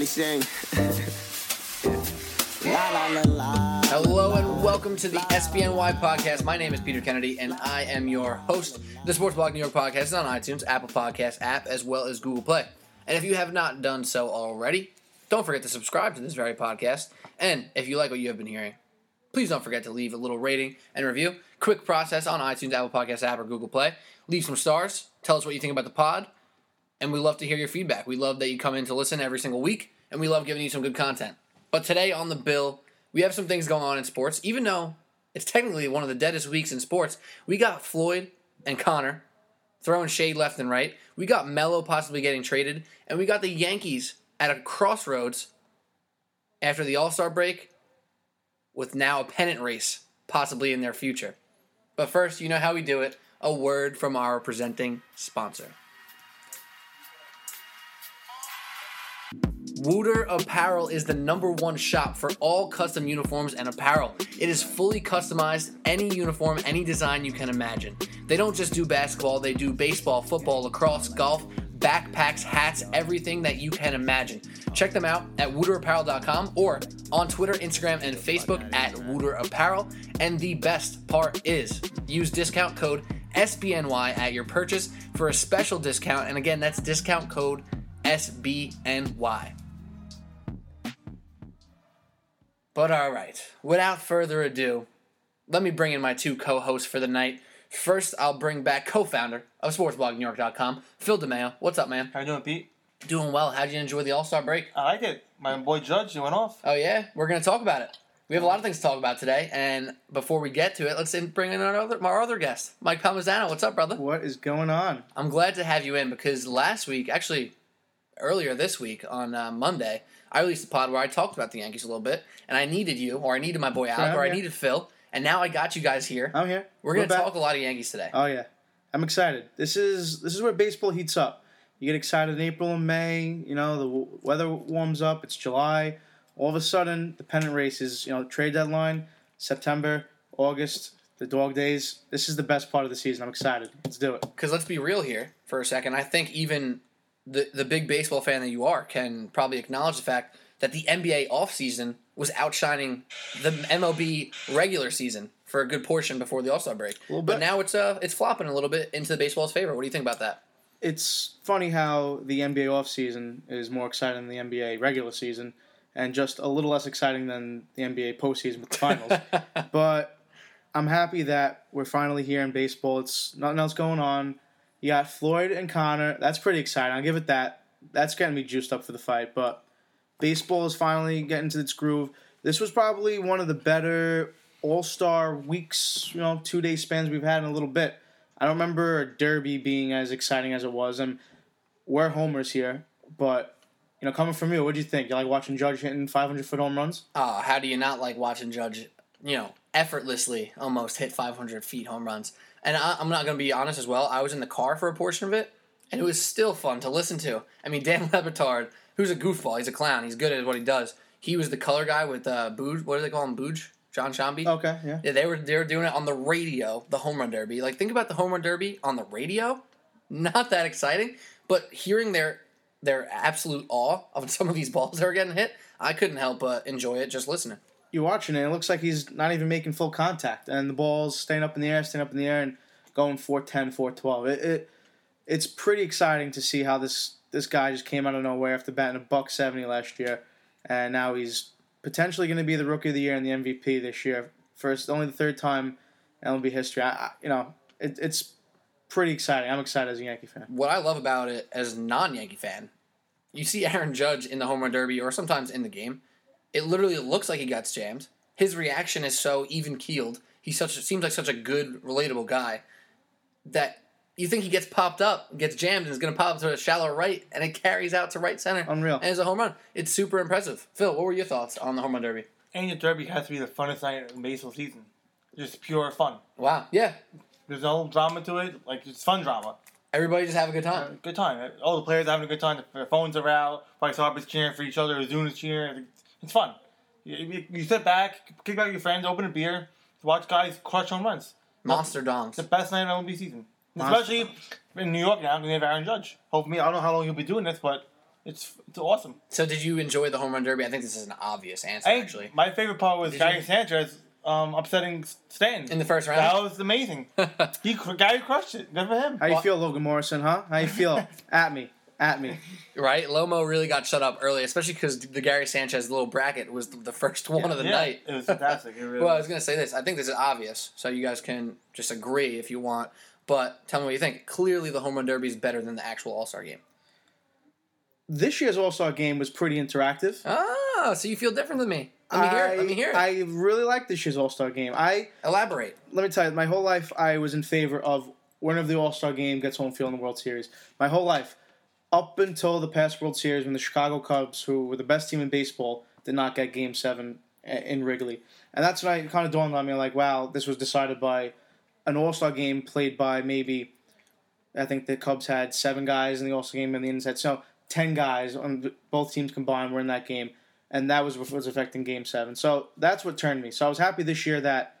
really sing. Hello and welcome to the SBNY podcast. My name is Peter Kennedy and I am your host. The Sports Blog New York podcast is on iTunes, Apple Podcast app, as well as Google Play. And if you have not done so already, don't forget to subscribe to this very podcast. And if you like what you have been hearing, please don't forget to leave a little rating and review. Quick process on iTunes, Apple Podcast app, or Google Play. Leave some stars. Tell us what you think about the pod. And we love to hear your feedback. We love that you come in to listen every single week, and we love giving you some good content. But today on the bill, we have some things going on in sports. Even though it's technically one of the deadest weeks in sports, we got Floyd and Connor throwing shade left and right. We got Melo possibly getting traded, and we got the Yankees at a crossroads after the All Star break with now a pennant race possibly in their future. But first, you know how we do it a word from our presenting sponsor. Wooter Apparel is the number one shop for all custom uniforms and apparel. It is fully customized, any uniform, any design you can imagine. They don't just do basketball, they do baseball, football, lacrosse, golf, backpacks, hats, everything that you can imagine. Check them out at wooterapparel.com or on Twitter, Instagram, and Facebook at Wooter Apparel. And the best part is use discount code SBNY at your purchase for a special discount. And again, that's discount code SBNY. But all right, without further ado, let me bring in my two co-hosts for the night. First, I'll bring back co-founder of SportsBlogNewYork.com, Phil DeMeo. What's up, man? How you doing, Pete? Doing well. How'd you enjoy the All-Star break? I like it. My boy Judge, he went off. Oh yeah, we're gonna talk about it. We have a lot of things to talk about today, and before we get to it, let's bring in our other, our other guest, Mike Palmisano. What's up, brother? What is going on? I'm glad to have you in because last week, actually earlier this week on uh, Monday, I released a pod where I talked about the Yankees a little bit, and I needed you, or I needed my boy Alec, or I needed Phil, and now I got you guys here. I'm here. We're gonna talk a lot of Yankees today. Oh yeah, I'm excited. This is this is where baseball heats up. You get excited in April and May. You know the w- weather warms up. It's July. All of a sudden, the pennant race is you know trade deadline. September, August, the dog days. This is the best part of the season. I'm excited. Let's do it. Because let's be real here for a second. I think even the the big baseball fan that you are can probably acknowledge the fact that the NBA offseason was outshining the MLB regular season for a good portion before the All Star break. But now it's uh it's flopping a little bit into the baseball's favor. What do you think about that? It's funny how the NBA offseason is more exciting than the NBA regular season, and just a little less exciting than the NBA postseason with the finals. but I'm happy that we're finally here in baseball. It's nothing else going on. You got Floyd and Connor. That's pretty exciting. I'll give it that. That's getting me juiced up for the fight. But baseball is finally getting to its groove. This was probably one of the better All Star weeks, you know, two day spans we've had in a little bit. I don't remember derby being as exciting as it was. And we're homers here, but you know, coming from you, what do you think? You like watching Judge hitting 500 foot home runs? Uh, how do you not like watching Judge, you know, effortlessly almost hit 500 feet home runs? And I, I'm not going to be honest as well. I was in the car for a portion of it, and it was still fun to listen to. I mean, Dan Le Batard, who's a goofball, he's a clown, he's good at what he does. He was the color guy with uh, Boog. What do they call him? Boog? Jon Sciambi? Okay, yeah. Yeah, they were they were doing it on the radio, the home run derby. Like think about the home run derby on the radio. Not that exciting, but hearing their their absolute awe of some of these balls that are getting hit, I couldn't help but enjoy it just listening. You're watching it, it looks like he's not even making full contact, and the ball's staying up in the air, staying up in the air, and going 410, 412. It, it it's pretty exciting to see how this this guy just came out of nowhere after batting a buck 70 last year, and now he's potentially going to be the rookie of the year and the MVP this year. First, only the third time in MLB history. I, I, you know, it, it's pretty exciting. I'm excited as a Yankee fan. What I love about it as non-Yankee fan, you see Aaron Judge in the home run derby or sometimes in the game. It literally looks like he got jammed. His reaction is so even keeled. He such seems like such a good, relatable guy that you think he gets popped up, gets jammed, and is going to pop to a shallow right, and it carries out to right center. Unreal. And it's a home run. It's super impressive. Phil, what were your thoughts on the home run derby? And the Derby has to be the funnest night in baseball season. Just pure fun. Wow. Yeah. There's no drama to it. Like it's fun drama. Everybody just have a good Uh, time. Good time. All the players having a good time. Their phones are out. Bryce Harper's cheering for each other. Ozuna's cheering. It's fun. You, you, you sit back, kick back with your friends, open a beer, watch guys crush home runs. Monster dongs. It's the best night of MLB season. Monster. Especially in New York now, because they have Aaron Judge. Hopefully, I don't know how long he'll be doing this, but It's it's awesome. So did you enjoy the home run derby? I think this is an obvious answer I actually. my favorite part was Did Gary you- Sanchez um, upsetting Stanton. In the first round. that was amazing. he cr- Gary crushed it. Good for him. How you feel, Logan Morrison? Huh? How you feel? at me, at me. right? Lomo really got shut up early, especially because the Gary Sanchez little bracket was the, the first one of the yeah, night. It was fantastic. It really Well, I was. was gonna say this. I think this is obvious, so you guys can just agree if you want. But tell me what you think. Clearly, the home run derby is better than the actual All Star game. This year's All Star game was pretty interactive. Oh, so you feel different than me? Let me hear it. Let me hear it. I really like this year's All Star game. I Elaborate. let me tell you, my whole life I was in favor of whenever the All Star game gets home field in the World Series. My whole life, up until the past World Series, when the Chicago Cubs, who were the best team in baseball, did not get Game Seven in Wrigley, and that's when I kind of dawned on me like, wow, this was decided by an All Star game played by maybe. I think the Cubs had seven guys in the All Star game, and the Indians had so ten guys on both teams combined were in that game, and that was what was affecting Game Seven. So that's what turned me. So I was happy this year that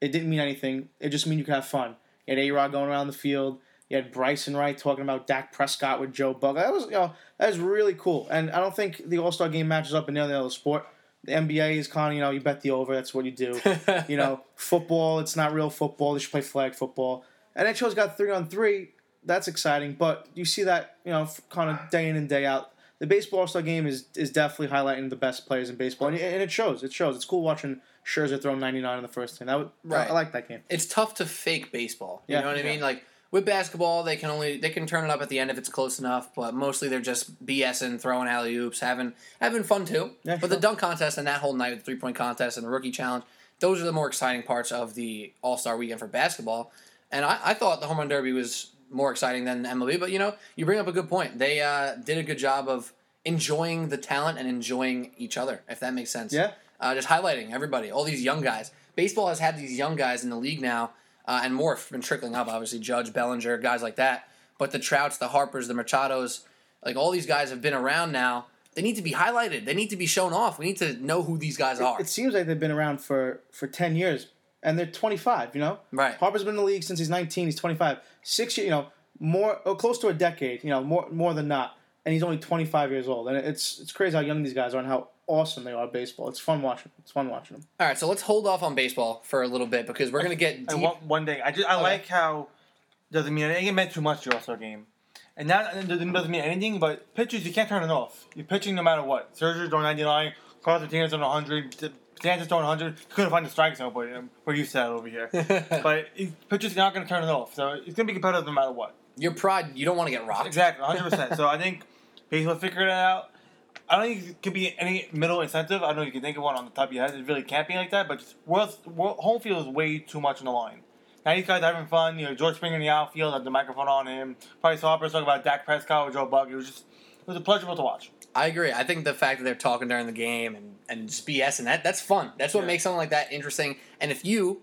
it didn't mean anything. It just mean you could have fun. You had A Rod going around the field. You had Bryson Wright talking about Dak Prescott with Joe Buck. That was you know that was really cool. And I don't think the All Star game matches up in any other sport. The NBA is kind of you know you bet the over. That's what you do. you know football. It's not real football. They should play flag football. NHL's got three on three. That's exciting. But you see that you know kind of day in and day out. The baseball All Star game is is definitely highlighting the best players in baseball, and, and it shows. It shows. It's cool watching Scherzer throw 99 in the first inning. That would, Right. I, I like that game. it's tough to fake baseball. You Yeah. know what I Yeah. mean? Like with basketball, they can only they can turn it up at the end if it's close enough, but mostly they're just BSing, throwing alley oops, having having fun too. Yeah, but the dunk contest and that whole night, the three point contest and the rookie challenge, those are the more exciting parts of the All Star weekend for basketball. And I, I thought the home run derby was more exciting than MLB, but you know, you bring up a good point. They uh, did a good job of enjoying the talent and enjoying each other, if that makes sense Yeah. uh, just highlighting everybody, all these young guys. Baseball has had these young guys in the league now, uh, and more have been trickling up. Obviously, Judge, Bellinger, guys like that. But the Trouts, the Harpers, the Machados, like all these guys have been around now. They need to be highlighted. They need to be shown off. We need to know who these guys are. It seems like they've been around for, for 10 years, and they're 25, you know? Right. Harper's been in the league since he's 19, he's 25. Six years, you know, more, oh, close to a decade, you know, more more than not. And he's only 25 years old. And it's it's crazy how young these guys are and how awesome they are at baseball. It's fun watching. It's fun watching them. All right, so let's hold off on baseball for a little bit because we're gonna get And deep. one, one thing, I just I Okay. like how doesn't mean anything. It meant too much your All Star game, and that doesn't doesn't mean anything. But pitchers, you can't turn it off. You're pitching no matter what. Scherzer's throwing 99, Carlos Martinez throwing 100, Stanton's throwing 100. Couldn't find the strike zone, but um, we're used to that over here. but he- pitchers are not going to turn it off, so it's going to be competitive no matter what. Your pride, you don't want to get rocked. Exactly, 100. percent So I think baseball figured it out. I don't think it could be any middle incentive. I don't know if you can think of one on the top of your head. It really can't be like that. But just world, world, home field is way too much on the line. Now these guys are having fun. You know, George Springer in the outfield had the microphone on him. Bryce Harper talking about Dak Prescott with Joe Buck. It was just it was a pleasurable to watch. I agree. I think the fact that they're talking during the game and, and just BS and that that's fun. That's what Yeah. makes something like that interesting. And if you,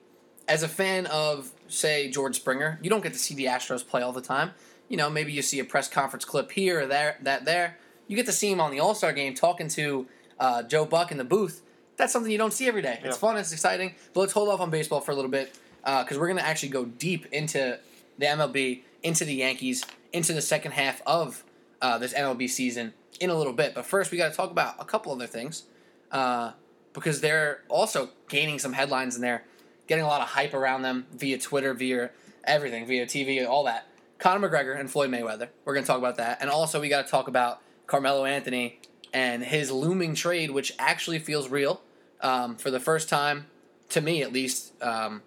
as a fan of say George Springer, you don't get to see the Astros play all the time. You know, maybe you see a press conference clip here or there, that there. You get to see him on the All Star game talking to uh, Joe Buck in the booth. That's something you don't see every day. It's fun. It's exciting. But let's hold off on baseball for a little bit because we're going to actually go deep into the MLB, into the Yankees, into the second half of uh, this MLB season in a little bit. But first, we got to talk about a couple other things uh, because they're also gaining some headlines and they're getting a lot of hype around them via Twitter, via everything, via TV, all that. Conor McGregor and Floyd Mayweather. We're going to talk about that. And also, we got to talk about Carmelo Anthony and his looming trade, which actually feels real um, for the first time, to me at least. Um,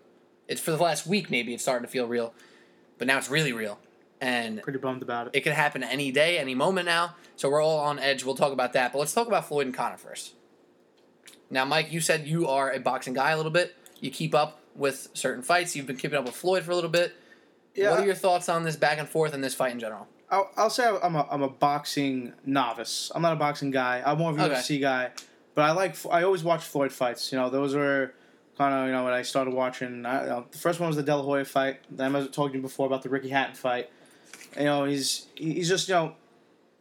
it's for the last week, maybe it's starting to feel real, but now it's really real. And Pretty bummed about it. it could happen any day, any moment now. So we're all on edge. We'll talk about that. But let's talk about Floyd and Connor first. Now, Mike, you said you are a boxing guy a little bit. You keep up with certain fights. You've been keeping up with Floyd for a little bit. Yeah. What are your thoughts on this back and forth and this fight in general? I'll, I'll say I'm a, I'm a boxing novice. I'm not a boxing guy. I'm more of a Okay. UFC guy. But I like I always watch Floyd fights. You know, those were kind of you know when I started watching. I, you know, the first one was the De La Hoya fight. Then I was talking to you before about the Ricky Hatton fight. You know, he's he's just you know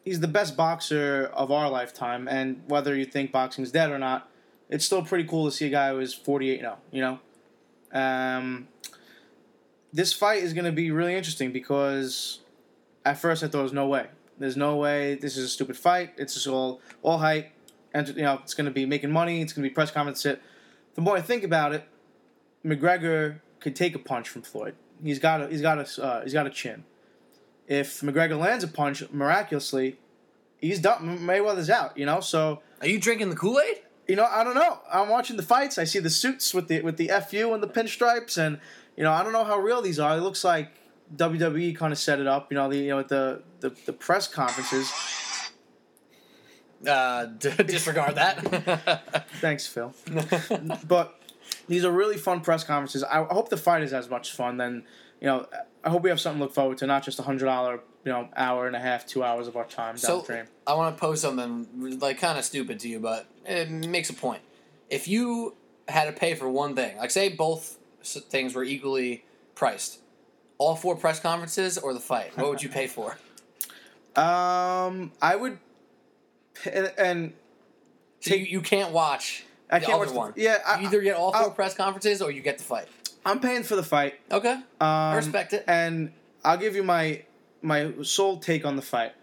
he's the best boxer of our lifetime. And whether you think boxing's dead or not, it's still pretty cool to see a guy who is 48 now. You know, um, this fight is going to be really interesting because at first I thought there was no way. There's no way this is a stupid fight. It's just all all hype, and you know it's going to be making money. It's going to be press conference. Sit. The more I think about it, McGregor could take a punch from Floyd. He's got a he's got a uh, he's got a chin. If McGregor lands a punch miraculously, he's done. Mayweather's out. You know, so Are you drinking the Kool Aid? you know, I don't know. I'm watching the fights. I see the suits with the with the FU and the pinstripes, and you know, I don't know how real these are. It looks like WWE kind of set it up. You know, the you know with the the, the press conferences. Uh, d- disregard that. Thanks, Phil. but these are really fun press conferences. I hope the fight is as much fun. Then you know, I hope we have something to look forward to, not just a hundred dollar you know hour and a half, two hours of our time down So- drain. I want to pose something like kind of stupid to you, but it makes a point. If you had to pay for one thing, like say both things were equally priced, all four press conferences or the fight, what would you pay for? Um, I would, and, and So you, you can't watch I can't watch the- one. yeah, I- you either get all 4 I'll- press conferences or you get the fight. I'm paying for the fight. Okay, Um, I respect it. And I'll give you my my sole take on the fight.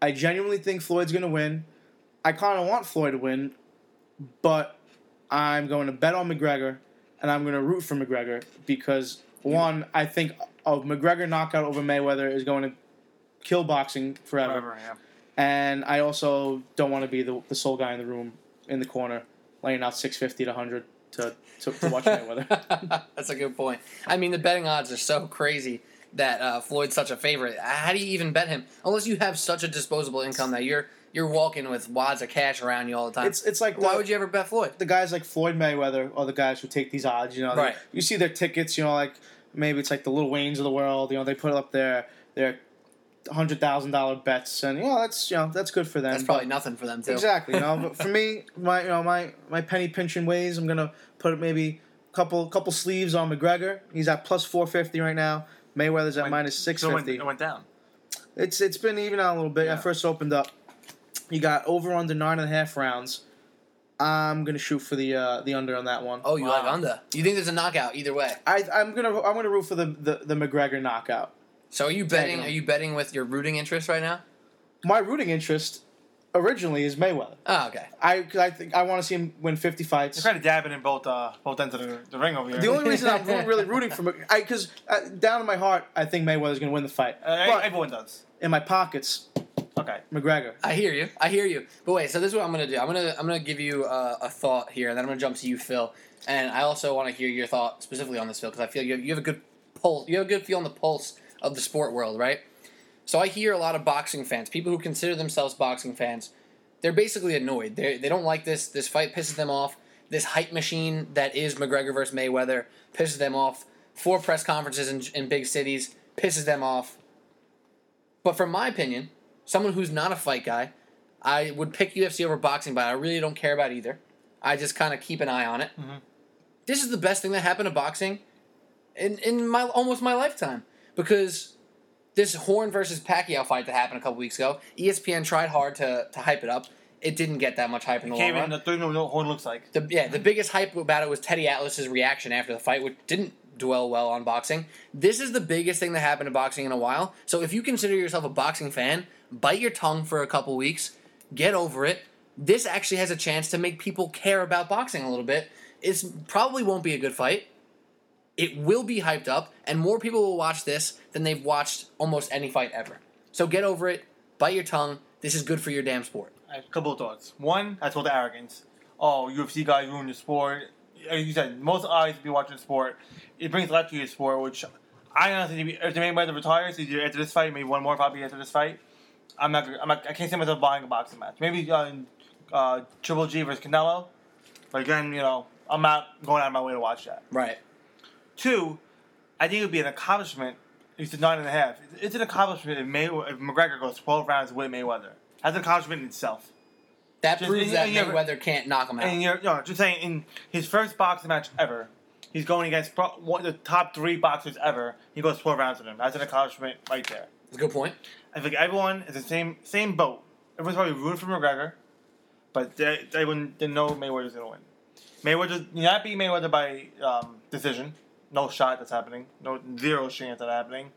I genuinely think Floyd's going to win. I kind of want Floyd to win, but I'm going to bet on McGregor, and I'm going to root for McGregor because one, I think a McGregor knockout over Mayweather is going to kill boxing forever, Whatever, yeah. and I also don't want to be the, the sole guy in the room in the corner laying out six fifty to hundred to to, to watch Mayweather. That's a good point. I mean, the betting odds are so crazy that uh, Floyd's such a favorite. How do you even bet him? Unless you have such a disposable income that you're you're walking with wads of cash around you all the time. It's it's like Why the- would you ever bet Floyd? the guys like Floyd Mayweather are the guys who take these odds. You know, They- Right. you see their tickets. You know, like maybe it's like the Little Waynes of the world. You know, they put up their their hundred thousand dollar bets, and you know that's you know that's good for them. That's probably nothing for them too. exactly. You know, but for me, my you know my my penny pinching ways. I'm gonna put maybe a couple couple sleeves on McGregor. He's at plus four fifty right now. Mayweather's at Went- minus six So it went, fifty. it went down. It's it's been even out a little bit. Yeah. I first opened up. You got over under nine and a half rounds. I'm gonna shoot for the uh, the under on that one. Oh, you Wow. like under? You think there's a knockout either way? I, I'm gonna I'm gonna root for the, the, the McGregor knockout. So are you betting? Are you betting with your rooting interest right now? My rooting interest originally is Mayweather. Oh, okay. I 'cause I think I want to see him win 50 You're fights. kind of dabbing in both uh, both ends of the, the ring over here. The only reason I'm really rooting for because uh, down in my heart I think Mayweather's gonna win the fight. Uh, But everyone does. in my pockets, Okay. McGregor. I hear you. I hear you. But wait, so this is what I'm gonna do. I'm gonna I'm gonna give you uh, a thought here, and then I'm gonna jump to you, Phil. And I also want to hear your thought specifically on this, Phil, because I feel you have, you have a good pulse. You have a good feel on the pulse of the sport world, right? So I hear a lot of boxing fans, people who consider themselves boxing fans, they're basically annoyed. They they don't like this. This fight pisses them off. This hype machine that is McGregor versus Mayweather pisses them off. Four press conferences in, in big cities pisses them off. But from my opinion, someone who's not a fight guy, I would pick UFC over boxing, but I really don't care about either. I just kind of keep an eye on it. Mhm. This is the best thing that happened to boxing in in my almost my lifetime because this Horn versus Pacquiao fight that happened a couple weeks ago, ESPN tried hard to to hype it up. It didn't get that much hype in the long Came run. in. The thing what horn looks like. The, yeah, the biggest hype about it was Teddy Atlas's reaction after the fight, which didn't dwell well on boxing. This is the biggest thing that happened to boxing in a while. So if you consider yourself a boxing fan, bite your tongue for a couple weeks, get over it. This actually has a chance to make people care about boxing a little bit. It probably won't be a good fight. It will be hyped up, and more people will watch this than they've watched almost any fight ever. So get over it, bite your tongue. This is good for your damn sport. A couple of thoughts. One, that's called the arrogance. Oh, UFC guys ruin the sport. Like you said, most eyes be watching sport. It brings life to your sport, which I honestly, if the Mayweather retires, either after this fight, maybe one more probably after this fight. I'm not. I'm not I can't see myself buying a boxing match. Maybe uh, uh, Triple G versus Canelo. But again, you know, I'm not going out of my way to watch that. Right. Two, I think it would be an accomplishment. It's a nine and a half. It's an accomplishment if, May, if McGregor goes 12 rounds with Mayweather. That's an accomplishment in itself. That Just- proves that and Mayweather can't knock him out. And you're, no, just saying, in his first boxing match ever, he's going against pro- one of the top three boxers ever. He goes 12 rounds with him. That's an accomplishment right there. That's a good point. I think everyone is the same same boat. Everyone's probably rooting for McGregor, but they, they wouldn't they know Mayweather's gonna win. Mayweather, you're not beating Mayweather by um, decision. No shot that's happening. No zero chance that happening.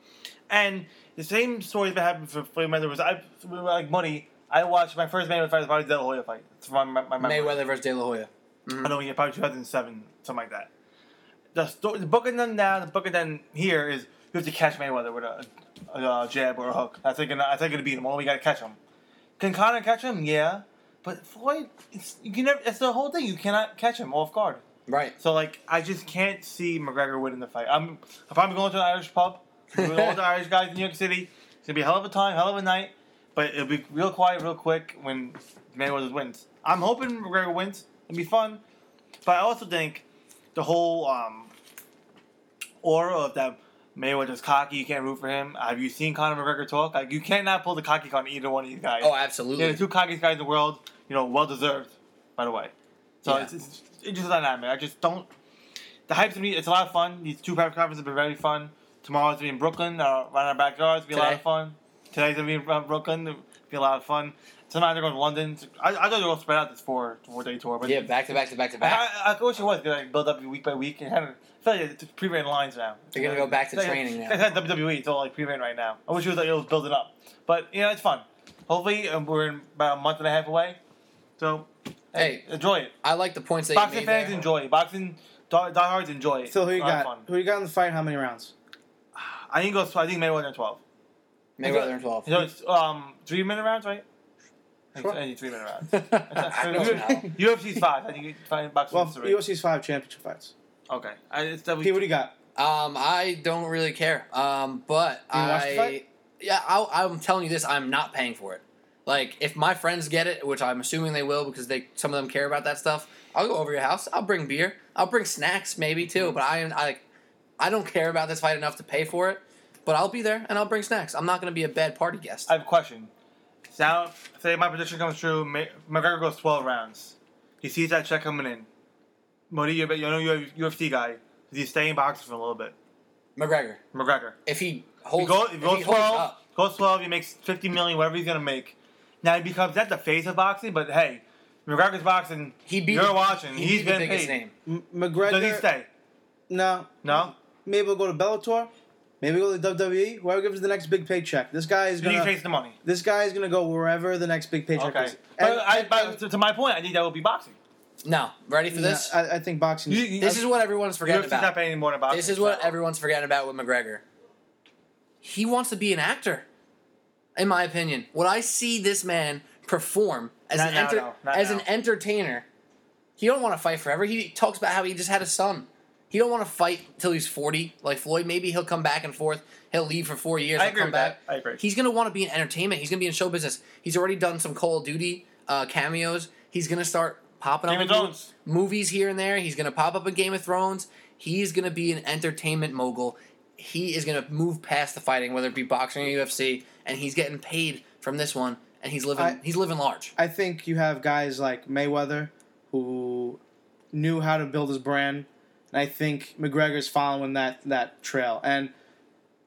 And the same story that happened for Floyd Mayweather. Was I like money? I watched my first Mayweather fight was probably De La Hoya fight. It's from my, my memory. Mayweather versus De La Hoya. Mm-hmm. I know, yeah, probably 2007, something like that. The, sto- the booking them now, the booking then here is you have to catch Mayweather with a, a, a jab or a hook. I think that's like gonna beat him. Well, we gotta catch him. Can Conor catch him? Yeah, but Floyd, it's, you can never. It's the whole thing. You cannot catch him off guard. Right. So like, I just can't see McGregor winning the fight. I'm, if I'm probably going to an Irish pub with all the Irish guys in New York City. It's gonna be a hell of a time, hell of a night, but it'll be real quiet, real quick when Mayweather wins. I'm hoping McGregor wins. It'll be fun, but I also think the whole um, aura of that Mayweather's cocky. You can't root for him. Have you seen Conor McGregor talk? Like you cannot pull the cocky on either one of these guys. Oh, absolutely. Yeah, the two cockiest guys in the world. You know, well deserved, by the way. So Yeah. it's, it's, it's just dynamic. I just don't. The hype's gonna be. It's a lot of fun. These two press conferences have been very fun. Tomorrow's gonna be in Brooklyn, uh, right in our backyard. It's gonna be a lot of fun. Today's gonna be in Brooklyn. It'll be a lot of fun. Tonight they're going to London. I, I thought they were going to spread out this four four day tour, but Yeah, back to back to back to back. I, I, I wish it was going to build up week by week and kind of I feel like it's pre-written lines now. They're gonna go back to It's like- training now. It's like WWE. It's all like pre-written right now. I wish it was like it was building up, but you know it's fun. Hopefully, um, we're in about a month and a half away, so Hey, enjoy it. I like the points that you Boxing made fans there. enjoy it. Boxing die- diehards enjoy it. So who you It's a lot of got? fun. Who you got in the fight? How many rounds? I think it goes. I think Mayweather in twelve. Mayweather in 12. You know, it's um three minute rounds, right? I Sure. I three minute rounds. I don't know. UFC's five. I think you find boxing Well, three. UFC's five championship fights. Okay, I, it's that P, what do you got? Um, I don't really care. Um, but You watch the I, fight? yeah, I, I'm telling you this. I'm not paying for it. Like, if my friends get it, which I'm assuming they will because they some of them care about that stuff, I'll go over your house. I'll bring beer. I'll bring snacks maybe too. But I, I, I don't care about this fight enough to pay for it. But I'll be there and I'll bring snacks. I'm not going to be a bad party guest. I have a question. Now, say my prediction comes true. Ma- McGregor goes 12 rounds. He sees that check coming in. What do you, you know you're a UFC guy. Does he stay in boxing for a little bit? McGregor, McGregor. if he holds, he goes, if he if goes he holds 12, up, goes 12, he makes 50 million, whatever he's going to make. Now he becomes not the face of boxing, but hey, McGregor's boxing. he beat. You're watching. He He's beat the getting biggest paid. name. M- McGregor. Does he stay? No. No? Maybe we'll go to Bellator. Maybe go to WWE. Whoever gives the next big paycheck. This guy is You need to gonna. chase the money. This guy is gonna go wherever the next big paycheck Okay. is. But, I, but to, to my point, I think that will be boxing. No, ready for this? I, I think boxing. You- you- this is what everyone's forgetting UFC's about. not paying more than boxing. This is what so- everyone's forgetting about with McGregor. He wants to be an actor, in my opinion. When I see this man perform as Not an now, enter- no. As now. an entertainer, he don't want to fight forever. He talks about how he just had a son. He don't want to fight till he's forty, like Floyd. Maybe he'll come back and forth. He'll leave for four years. I agree come with back. that. I agree. He's gonna want to be in entertainment. He's gonna be in show business. He's already done some Call of Duty uh, cameos. He's gonna start popping Game up of in movies here and there. He's gonna pop up in Game of Thrones. He's gonna be an entertainment mogul. He is gonna move past the fighting, whether it be boxing or UFC, and he's getting paid from this one. And he's living. I- he's living large. I think you have guys like Mayweather who knew how to build his brand, and I think McGregor's following that that trail. And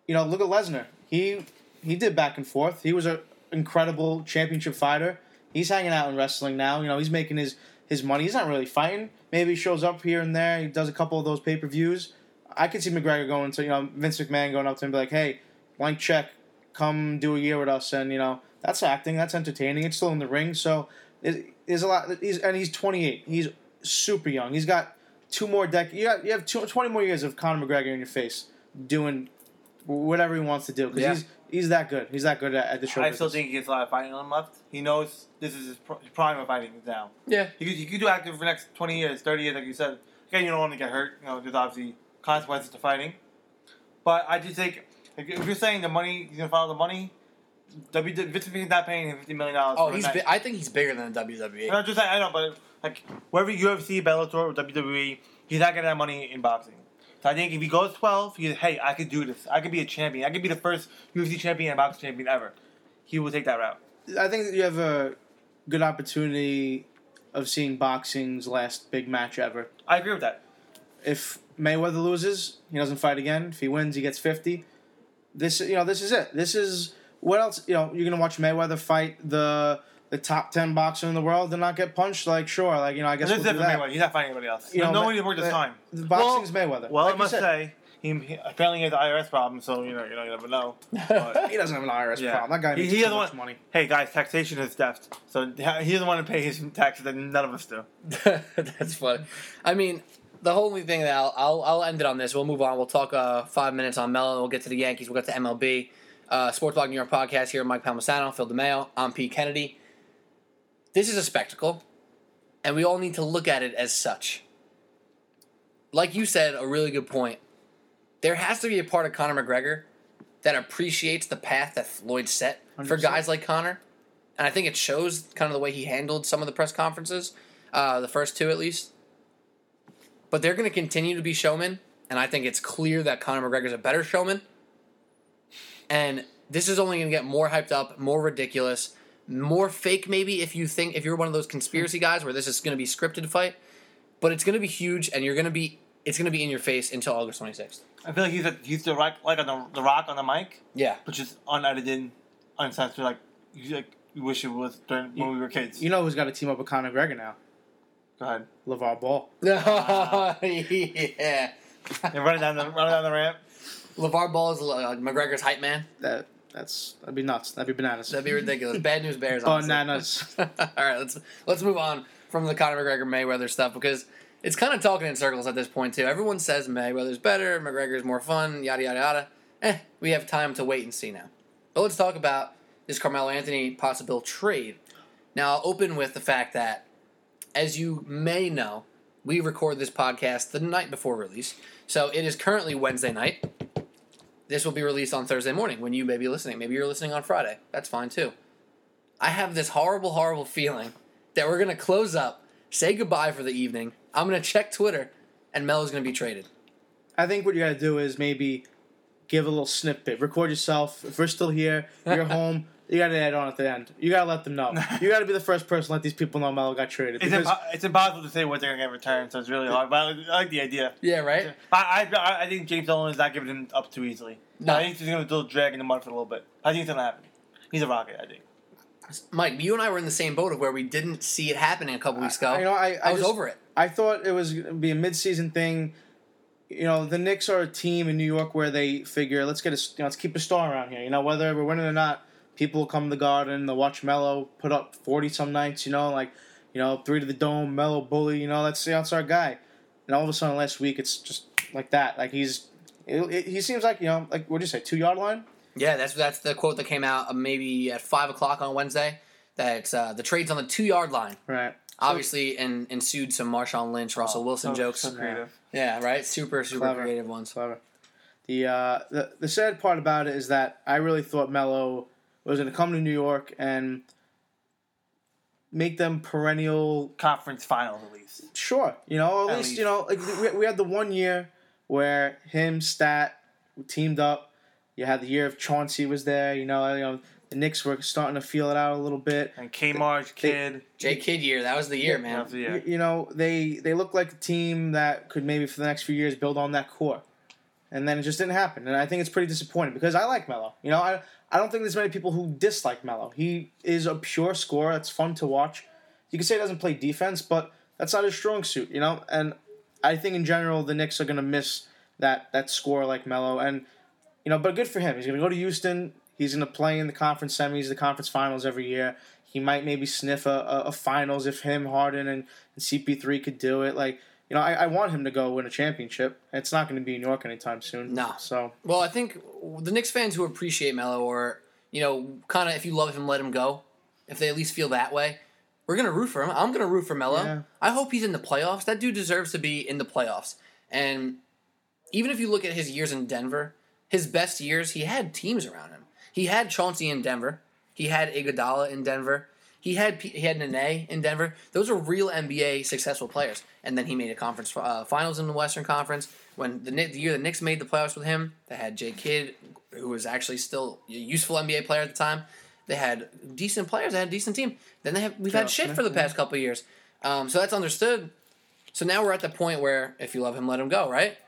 you know, look at Lesnar. He he did back and forth. He was an incredible championship fighter. He's hanging out in wrestling now. You know, he's making his his money. He's not really fighting. Maybe he shows up here and there. He does a couple of those pay per views. I could see McGregor going to you know Vince McMahon going up to him and be like, "Hey, blank check, come do a year with us," and you know that's acting, that's entertaining. It's still in the ring, so there's a lot. He's and he's 28. He's super young. He's got two more decades. You got you have two, 20 more years of Conor McGregor in your face doing whatever he wants to do because Yeah. he's he's that good. He's that good at, at the show. I still business. think he gets a lot of fighting on him left. He knows this is his pr- prime of fighting now. Yeah. He could, he could do active for the next 20 years, 30 years, like you said. Again, you don't want to get hurt. You know, there's obviously consequences to fighting. But I just think, if if you're saying the money, he's going to follow the money, W Vince McMahon's not paying him $50 million. Oh, for he's. night. Bi- I think he's bigger than the E. WWE. I'm just saying, I know, but like, wherever UFC, Bellator, or WWE, he's not getting that money in boxing. So I think if he goes 12, he's, hey, I could do this. I could be a champion. I could be the first UFC champion and boxing champion ever. He will take that route. I think you have a good opportunity of seeing boxing's last big match ever. I agree with that. If Mayweather loses, he doesn't fight again. If he wins, he gets 50. This you know, this is it. This is what else, you know, you're going to watch Mayweather fight the the top 10 boxer in the world and not get punched like sure, like you know, I guess This we'll is do different that. Mayweather. He's not fighting anybody else. You know, nobody Ma- worth his time. The boxing's Mayweather. Well, Like I must said. say, He, he apparently he has an IRS problem, so you know you know you never know. But, He doesn't have an IRS Yeah. problem. That guy He- makes he too doesn't much want- money. hey guys, taxation is theft, so he doesn't want to pay his taxes, and none of us do. That's funny. I mean, the only thing that I'll, I'll I'll end it on this. We'll move on. We'll talk uh, five minutes on Melo. We'll get to the Yankees. We'll get to MLB. Uh, Sports Blog New York podcast here. Mike Palmisano, Phil DeMeo. I'm Pete Kennedy. This is a spectacle, and we all need to look at it as such. Like you said, a really good point. There has to be a part of Conor McGregor that appreciates the path that Floyd set for 100%. guys like Conor, and I think it shows kind of the way he handled some of the press conferences, uh, the first two at least. But they're going to continue to be showmen, and I think it's clear that Conor McGregor's a better showman. And this is only going to get more hyped up, more ridiculous, more fake maybe if you think if you're one of those conspiracy guys where this is going to be scripted fight, but it's going to be huge and you're going to be it's going to be in your face until August 26th. I feel like he's a, he's the rock, like on the, the rock on the mic, Yeah. but just unedited, uncensored. Like you like you wish it was during when we were kids. You know who's got to team up with Conor McGregor now? Go ahead. LeVar Ball. yeah. And running down the running down the ramp. LeVar Ball is uh, McGregor's hype man. That that's that'd be nuts. That'd be bananas. That'd be ridiculous. Bad news bears. Bananas. All right, let's let's move on from the Conor McGregor Mayweather stuff because it's kind of talking in circles at this point too. Everyone says Mayweather's better, McGregor's more fun, yada yada yada. Eh, we have time to wait and see now. But let's talk about this Carmelo Anthony possible trade. Now I'll open with the fact that, as you may know, we record this podcast the night before release, so it is currently Wednesday night. This will be released on Thursday morning when you may be listening. Maybe you're listening on Friday. That's fine too. I have this horrible, horrible feeling that we're gonna close up, say goodbye for the evening. I'm gonna check Twitter, and Mel is gonna be traded. I think what you got to do is maybe give a little snippet. Record yourself. If we're still here, you're home. You got to add on at the end. You got to let them know. You got to be the first person to let these people know Melo got traded. It's, impo- it's impossible to say what they're gonna get returned, so it's really hard. But I, I like the idea. Yeah, right. I, I I think James Dolan is not giving him up too easily. No. I think he's gonna still drag in the mud for a little bit. I think it's gonna happen. He's a rocket. I think. Mike, you and I were in the same boat of where we didn't see it happening a couple weeks ago. I, you know, I, I was just- over it. I thought it was going to be a mid-season thing. You know, the Knicks are a team in New York where they figure let's get a you know, let's keep a star around here. You know, whether we're winning or not, people will come to the Garden. They'll watch Melo put up forty some nights. You know, like you know three to the dome, Melo bully. You know, that's that's our guy. And all of a sudden, last week it's just like that. Like he's it, it- he seems like you know like what do you say two yard line? Yeah, that's that's the quote that came out uh, maybe at five o'clock on Wednesday. That uh, the trade's on the two yard line. Right. Obviously, and ensued some Marshawn Lynch, Russell Wilson Oh, So- jokes. So creative. yeah, right. Super super Clever. creative ones. Clever. The uh, the the sad part about it is that I really thought Melo was going to come to New York and make them perennial. Conference finals at least. Sure, you know, at, At least, least. you know, like we, we had the one year where him, Stat, teamed up. You had the year of Chauncey was there. You know, you know the Knicks were starting to feel it out a little bit. And K Marge kid. J Kidd year, that was the year, Yeah, man. That's- yeah. Y- You know, they they look like a team that could maybe for the next few years build on that core. And then it just didn't happen. And I think it's pretty disappointing because I like Melo. You know, I I don't think there's many people who dislike Melo. He is a pure scorer. That's fun to watch. You can say he doesn't play defense, but that's not his strong suit, you know? And I think in general the Knicks are gonna miss that that score like Melo. And you know, but good for him. He's gonna go to Houston. He's gonna play in the conference semis, the conference finals every year. He might maybe sniff a, a, a finals if him, Harden, and, and CP3 could do it. Like, you know, I, I want him to go win a championship. It's not going to be in New York anytime soon. No. So, Well, I think the Knicks fans who appreciate Melo, or you know, kind of if you love him, let him go. If they at least feel that way, we're gonna root for him. I'm gonna root for Melo. Yeah. I hope he's in the playoffs. That dude deserves to be in the playoffs. And even if you look at his years in Denver, his best years, he had teams around him. He had Chauncey in Denver. He had Iguodala in Denver. He had he had Nene in Denver. Those are real NBA successful players. And then he made a conference uh, finals in the Western Conference. When the, the year the Knicks made the playoffs with him, they had Jay Kidd, who was actually still a useful NBA player at the time. They had decent players. They had a decent team. Then they have we've had shit for the past couple years. Um, so that's understood. So now we're at the point where if you love him, let him go, right?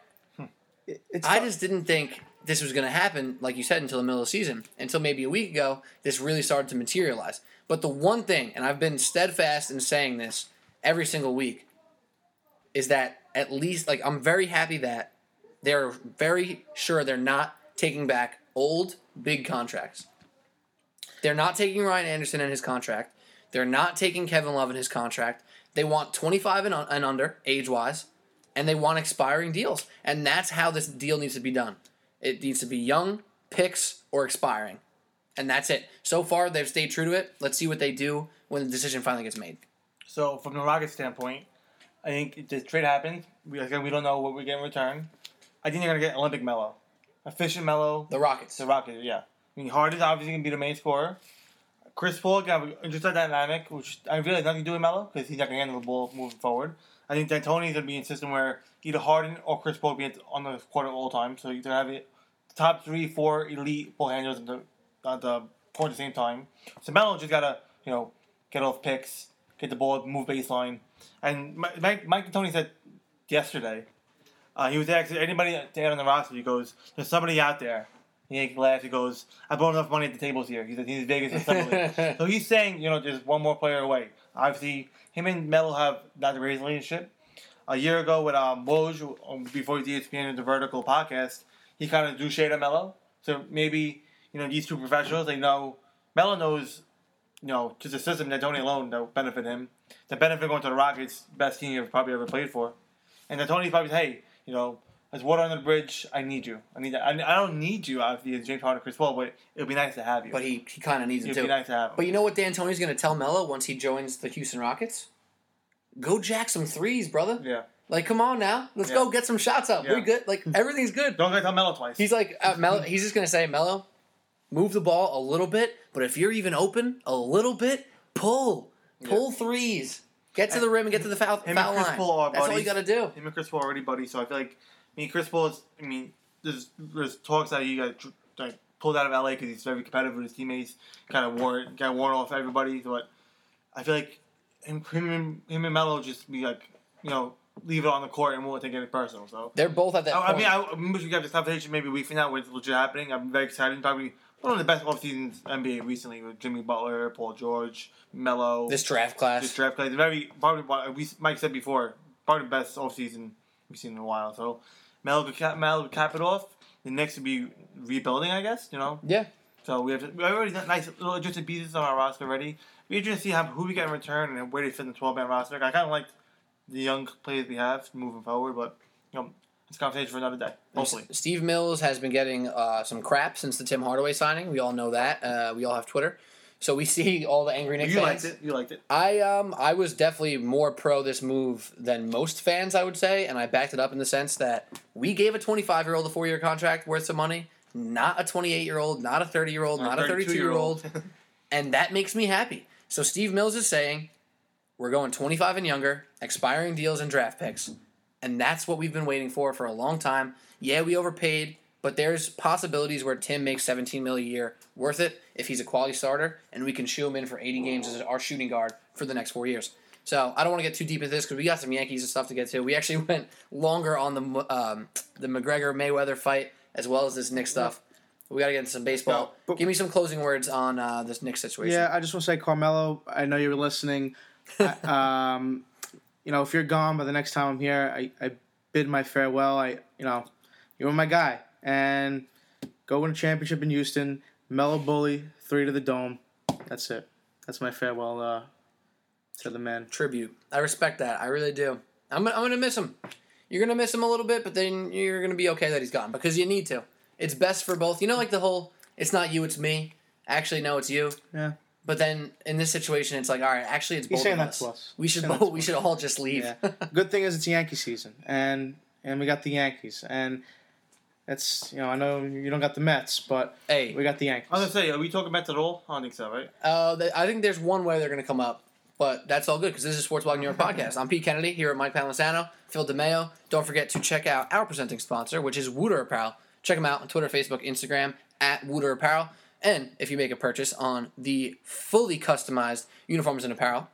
it's I just didn't think this was going to happen, like you said, until the middle of the season. Until maybe a week ago, this really started to materialize. But the one thing, and I've been steadfast in saying this every single week, is that at least, like, I'm very happy that They're very sure they're not taking back old big contracts. They're not taking Ryan Anderson and his contract. They're not taking Kevin Love and his contract. They want 25 and, and under, age wise, and they want expiring deals. And that's how this deal needs to be done. It needs to be young, picks, or expiring. And that's it. So far, they've stayed true to it. Let's see what they do when the decision finally gets made. So from the Rockets standpoint, I think if this trade happens, we again we don't know what we get in return. I think they're gonna get Olympic Melo, efficient Melo. The Rockets. The Rockets, yeah. I mean, Harden's obviously gonna be the main scorer. Chris Paul have an interesting dynamic, which I really have nothing to do with Melo because he's not gonna handle the ball moving forward. I think D'Antoni's gonna be in a system where either Harden or Chris Paul will be on the court at all times. So you're gonna have it, top three, four elite ball handlers in the, at the court at the same time. So Melo just gotta you know get off picks, get the ball, move baseline. And Mike, Mike D'Antoni said yesterday, uh, he was asking anybody to add on the roster. He goes, "There's somebody out there." He laughs. He goes, "I brought enough money at the tables here." He said he's Vegas so he's saying, you know, there's one more player away. Obviously, him and Melo have not the greatest relationship. A year ago with um, Woj, um, before he was ESPN and the Vertical podcast, he kind of drew shade at Melo. So maybe you know these two professionals, they know Melo knows, you know, just the system D'Antoni alone that will benefit him. The benefit going to the Rockets, best team you've probably ever played for, and D'Antoni's probably hey, you know, there's water on the bridge. I need you. I need that. I, I don't need you, obviously, as James Harden, Chris Paul, but it'd be nice to have you. But he, he kind of needs it it'd be nice to have him. But you know what D'Antoni's going to tell Melo once he joins the Houston Rockets? Go jack some threes, brother. yeah. Like, come on now, let's Yeah. go get some shots up. Yeah. We're good. Like everything's good. Don't go tell Melo twice. He's like uh, Melo. He's just going to say, Melo, move the ball a little bit, but if you're even open a little bit, pull, pull threes, get to the rim and get to the foul, Him and foul Chris line. Paul are That's all you got to do. him and Chris Paul are already buddies, so I feel like I mean Chris Paul is. I mean, there's there's talks that he got like pulled out of LA because he's very competitive with his teammates, kind of worn got worn off everybody. But I feel like him him and, him and Melo just be like you know leave it on the court and won't take it personal. So. They're both at that. I, I mean, I, I wish we have this conversation maybe a week from now when it's legit happening. I'm very excited. Probably one of the best off seasons NBA recently with Jimmy Butler, Paul George, Melo. this draft class. This draft class, very probably what we Mike said before, probably the best offseason we've seen in a while. So Mel could cap, Mel would cap it off. The next would be rebuilding, I guess. You know, yeah. so we have we already got nice little adjusted pieces on our roster already. We just to see how who we get in return and where they fit in the twelve man roster. I kind of like the young players we have moving forward, but you know, it's a conversation for another day. Hopefully, S- Steve Mills has been getting uh, some crap since the Tim Hardaway signing. We all know that. Uh, we all have Twitter, so we see all the angry Nick you fans. liked it. You liked it. I um I was definitely more pro this move than most fans, I would say, and I backed it up in the sense that we gave a 25 year old a four year contract worth some money, not a 28 year old, not a 30 year old, not a 32 year old, and that makes me happy. So Steve Mills is saying we're going 25 and younger, expiring deals and draft picks, and that's what we've been waiting for for a long time. Yeah, we overpaid, but there's possibilities where Tim makes 17 mil a year, worth it if he's a quality starter, and we can shoe him in for 80 games as our shooting guard for the next four years. So I don't want to get too deep into this because we got some Yankees and stuff to get to. We actually went longer on the um, the McGregor Mayweather fight as well as this Knick stuff. We got to get into some baseball. No, but- Give me some closing words on uh, this Knick situation. Yeah, I just want to say, Carmelo, I know you're listening. Um, you know, if you're gone by the next time I'm here, I, I bid my farewell. I, you know, you were my guy, and go win a championship in Houston. Melo bully, three to the dome. That's it. That's my farewell uh, to the man. tribute. I respect that. I really do. I'm, I'm gonna miss him. You're gonna miss him a little bit, but then you're gonna be okay that he's gone because you need to. It's best for both. You know, like the whole "it's not you, it's me." Actually, no, it's you. Yeah. But then in this situation, it's like, all right, actually, it's He's both saying of that us. to us. We should both. We should all just leave. Yeah. Good thing is it's Yankee season, and and we got the Yankees, and it's you know I know you don't got the Mets, but hey, we got the Yankees. I was gonna say, are we talking Mets at all? I don't think so, right? Uh, th- I think there's one way they're going to come up, but that's all good because this is Sports Blog New York podcast. I'm Pete Kennedy here at Mike Palmisano, Phil DeMeo. Don't forget to check out our presenting sponsor, which is Wooter Apparel. Check them out on Twitter, Facebook, Instagram at Wooter Apparel. And if you make a purchase on the fully customized uniforms and apparel,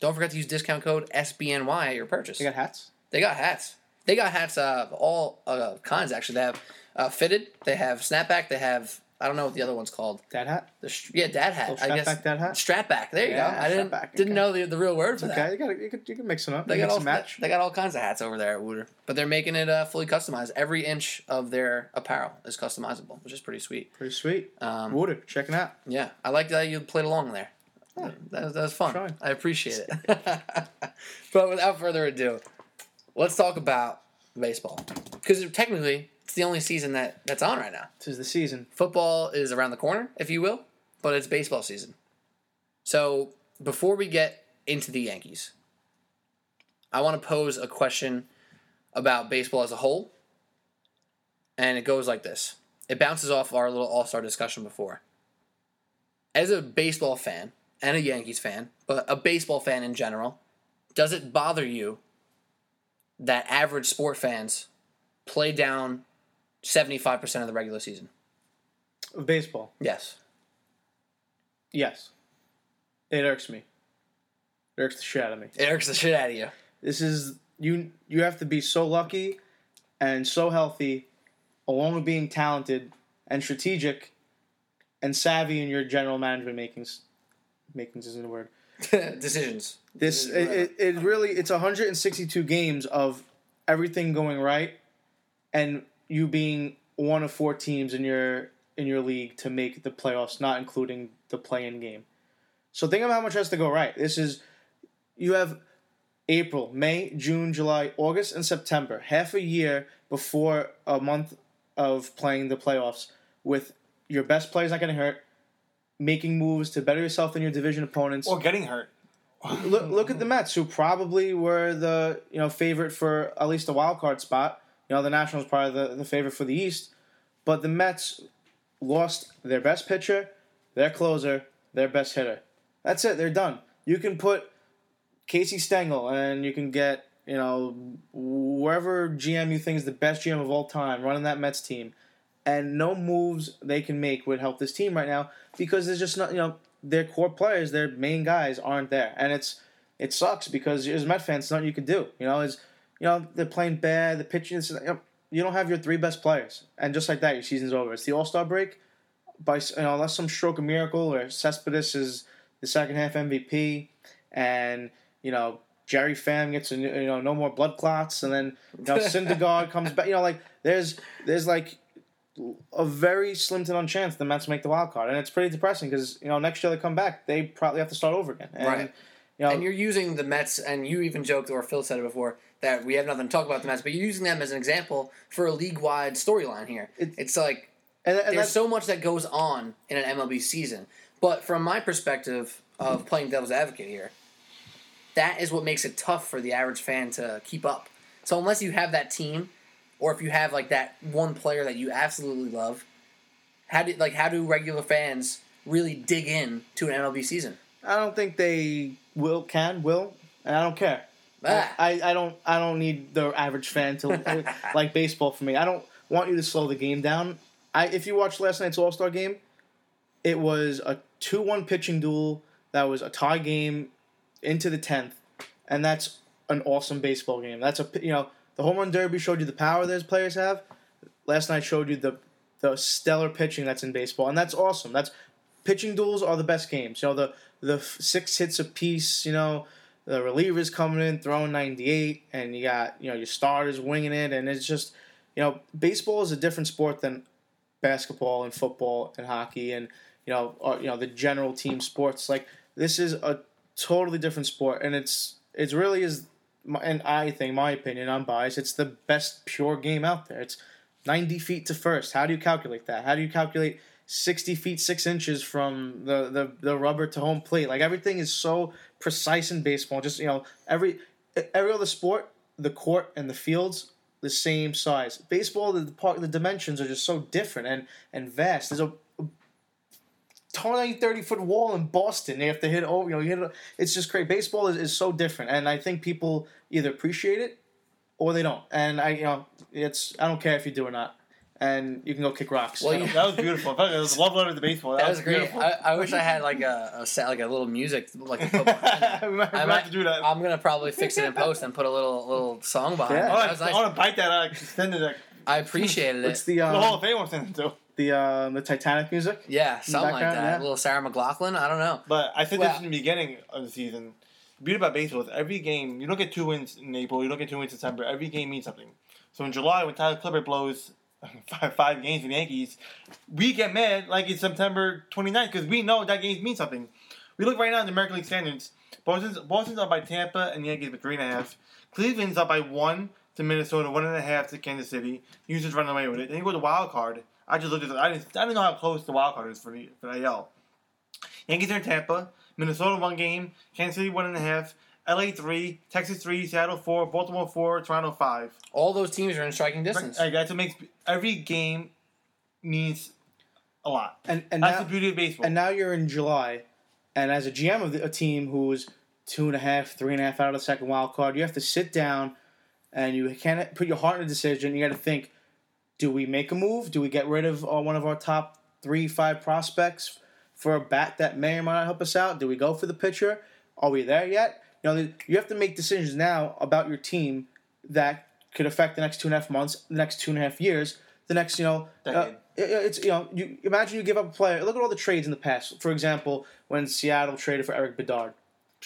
don't forget to use discount code SBNY at your purchase. They got hats. They got hats. They got hats uh, of all uh, kinds, actually. They have uh, fitted, they have snapback, they have I don't know what the other one's called. Dad hat. The sh- yeah, dad hat. Little I guess back dad hat. strap back. There you Yeah, go. I didn't back, didn't okay. know the, the real word for It's that. okay. You got you could you can mix them up. They They got all match. they got all kinds of hats over there at Wooter, but they're making it uh, fully customized. Every inch of their apparel is customizable, which is pretty sweet. Pretty sweet. Um. Checking out. yeah, I like that you played along there. Yeah. That, was, that was fun. Trying. I appreciate it. but without further ado, let's talk about baseball because technically it's the only season that that's on right now. This is the season. Football is around the corner, if you will, but it's baseball season. So before we get into the Yankees, I want to pose a question about baseball as a whole. And it goes like this it bounces off our little all star discussion before. As a baseball fan and a Yankees fan, but a baseball fan in general, does it bother you that average sport fans play down 75% of the regular season? Of baseball. Yes. Yes. It irks me. It irks the shit out of me. It irks the shit out of you. This is you. You have to be so lucky and so healthy, along with being talented and strategic and savvy in your general management makings. Makings isn't a word. Decisions. This Decisions, it, it, it really it's 162 games of everything going right, and you being one of four teams in your in your league to make the playoffs, not including the play-in game. So think of how much has to go right. This is you have April, May, June, July, August, and September, half a year before a month of playing the playoffs with your best players not getting hurt, making moves to better yourself than your division opponents. Or getting hurt. look, look at the Mets, who probably were the you know favorite for at least a wild card spot. You know, the Nationals probably the, the favorite for the East, but the Mets lost their best pitcher, their closer, their best hitter. That's it. They're done. You can put Casey Stengel, and you can get you know wherever GM you think is the best GM of all time running that Mets team, and no moves they can make would help this team right now because there's just not you know their core players, their main guys aren't there, and it's it sucks because as a Met fan, it's nothing you can do. You know, is you know they're playing bad, the pitching. is- You, know, you don't have your three best players, and just like that, your season's over. It's the All Star break. By you know, unless some stroke of miracle or Cespedes is the second half MVP, and you know Jerry Pham gets a, new- you know no more blood clots, and then you know Syndergaard comes back. You know, like there's there's like a very slim to none chance the Mets make the wild card, and it's pretty depressing because you know next year they come back, they probably have to start over again. And, Right. You know, And you're using the Mets, and you even joked, or Phil said it before, that we have nothing to talk about the Mets, but you're using them as an example for a league wide storyline here. It- it's like and, and there's so much that goes on in an MLB season. But from my perspective of playing devil's advocate here, that is what makes it tough for the average fan to keep up. So unless you have that team, or if you have like that one player that you absolutely love, how do like how do regular fans really dig in to an MLB season? I don't think they will, can, will, and I don't care. I, I don't I don't need the average fan to like baseball for me. I don't want you to slow the game down. I if you watched last night's All Star game, it was a two one pitching duel that was a tie game into the tenth, and that's an awesome baseball game. That's a you know the home run derby showed you the power those players have. Last night showed you the the stellar pitching that's in baseball, and that's awesome. That's pitching duels are the best games. You know the the six hits apiece. You know the relievers coming in throwing 98 and you got you know your starters winging it and it's just you know baseball is a different sport than basketball and football and hockey and you know or, you know the general team sports. Like this is a totally different sport and it's it's really is my- and I think my opinion I'm biased it's the best pure game out there. It's 90 feet to first. How do you calculate that? How do you calculate 60 feet 6 inches from the, the, the rubber to home plate. Like everything is so precise in baseball. Just you know every every other sport the court and the fields the same size. Baseball the, the part the dimensions are just so different and and vast. There's a 20 30 foot wall in boston. They have to hit over you know you hit it, it's just great baseball is, is so different and i think people either appreciate it or they don't. And i you know it's i don't care if you do or not and you can go kick rocks Well, you- That was beautiful. In fact, it was a love letter to baseball. That, That was great. beautiful. I, I wish I had like a, a sa- like a little music like a put behind it. we might, I might might- have to do that. I'm gonna probably fix it in post and put a little little song behind Yeah. it. I That was to nice. I want to bite that out, extend it. I appreciated it's it. the the Hall um, of Fame wants to too. the uh, the Titanic music. Yeah, something like that. yeah. A little Sarah McLachlan. I don't know. But I said Well- this in the beginning of the season. The beauty about baseball is every game, you don't get two wins in April, you don't get two wins in December. Every game means something. So in July, when Tyler Clippard blows five, five games for the Yankees, we get mad like it's September 29th because we know that game means something. We look right now in the American League standings. Boston's, Boston's up by Tampa and the Yankees by three and a half. Cleveland's up by one to Minnesota, one and a half to Kansas City. Houston's running away with it. Then you go to wild card. I just looked at. I didn't. I didn't know how close the wild card is for the for the AL. Yankees are in Tampa. Minnesota one game. Kansas City one and a half. LA three. Texas three. Seattle four. Baltimore four. Toronto five. All those teams are in striking distance. Like, that's what makes every game means a lot. And and That's now, the beauty of baseball. and now you're in July, and as a GM of the, a team who's two and a half, three and a half out of the second wild card, you have to sit down, and you can't put your heart in a decision. You got to think: Do we make a move? Do we get rid of uh, one of our top three, five prospects for a bat that may or might not help us out? Do we go for the pitcher? Are we there yet? You know, you have to make decisions now about your team that could affect the next two and a half months, the next two and a half years, the next, you know, uh, it- it's you know, you imagine you give up a player. Look at all the trades in the past. For example, when Seattle traded for Erik Bedard,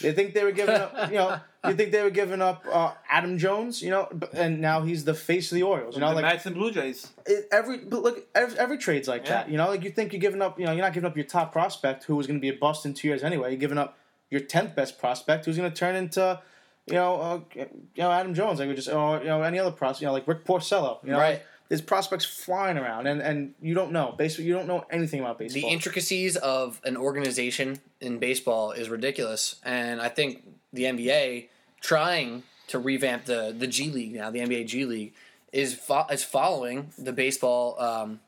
they think they were giving up. You know, you think they were giving up uh, Adam Jones. You know, and now he's the face of the Orioles. You know, the like Madison Blue Jays. every but look every, every trade's like Yeah. that. You know, like you think you're giving up. You know, you're not giving up your top prospect who was going to be a bust in two years anyway. You're giving up your tenth best prospect who's going to turn into. You know, uh, you know Adam Jones, like we just, or you know, any other prospect, you know, like Rick Porcello. You know, Right. There's prospects flying around, and, and you don't know. Basically, you don't know anything about baseball. the intricacies of an organization in baseball is ridiculous, and I think the NBA trying to revamp the the G League now, the NBA G League, is fo- is following the baseball um,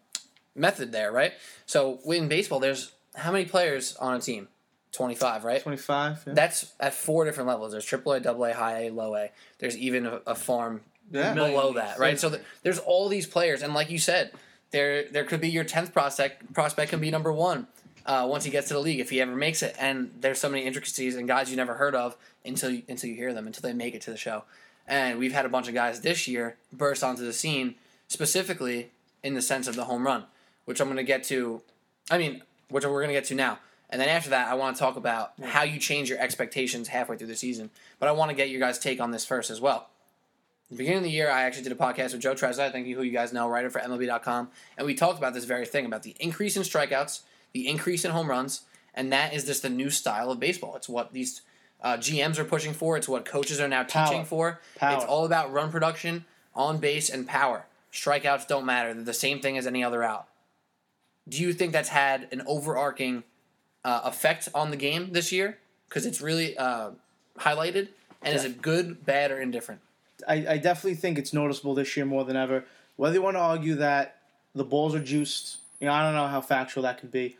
method there, right? So in baseball, there's how many players on a team? Twenty five, right? 25. Yeah. That's at four different levels. There's AAA, AA, High A, Low A. There's even a, a farm Yeah. below that, right? So th- there's all these players, and like you said, there there could be your tenth prospect prospect can be number one uh, once he gets to the league if he ever makes it. And there's so many intricacies and guys you never heard of until you, until you hear them until they make it to the show. And we've had a bunch of guys this year burst onto the scene specifically in the sense of the home run, which I'm going to get to. I mean, which we're going to get to now. And then after that, I want to talk about how you change your expectations halfway through the season. But I want to get your guys' take on this first as well. At the beginning of the year, I actually did a podcast with Joe Trezza, I think who you guys know, writer for MLB.com, and we talked about this very thing about the increase in strikeouts, the increase in home runs, and that is just the new style of baseball. It's what these uh, GMs are pushing for. It's what coaches are now Power. teaching for. Power. It's all about run production, on base, and power. Strikeouts don't matter; they're the same thing as any other out. Do you think that's had an overarching uh, effect on the game this year? Because it's really uh, highlighted, and is it good, bad, or indifferent? I, I definitely think it's noticeable this year more than ever. Whether you want to argue that the balls are juiced, you know, I don't know how factual that can be,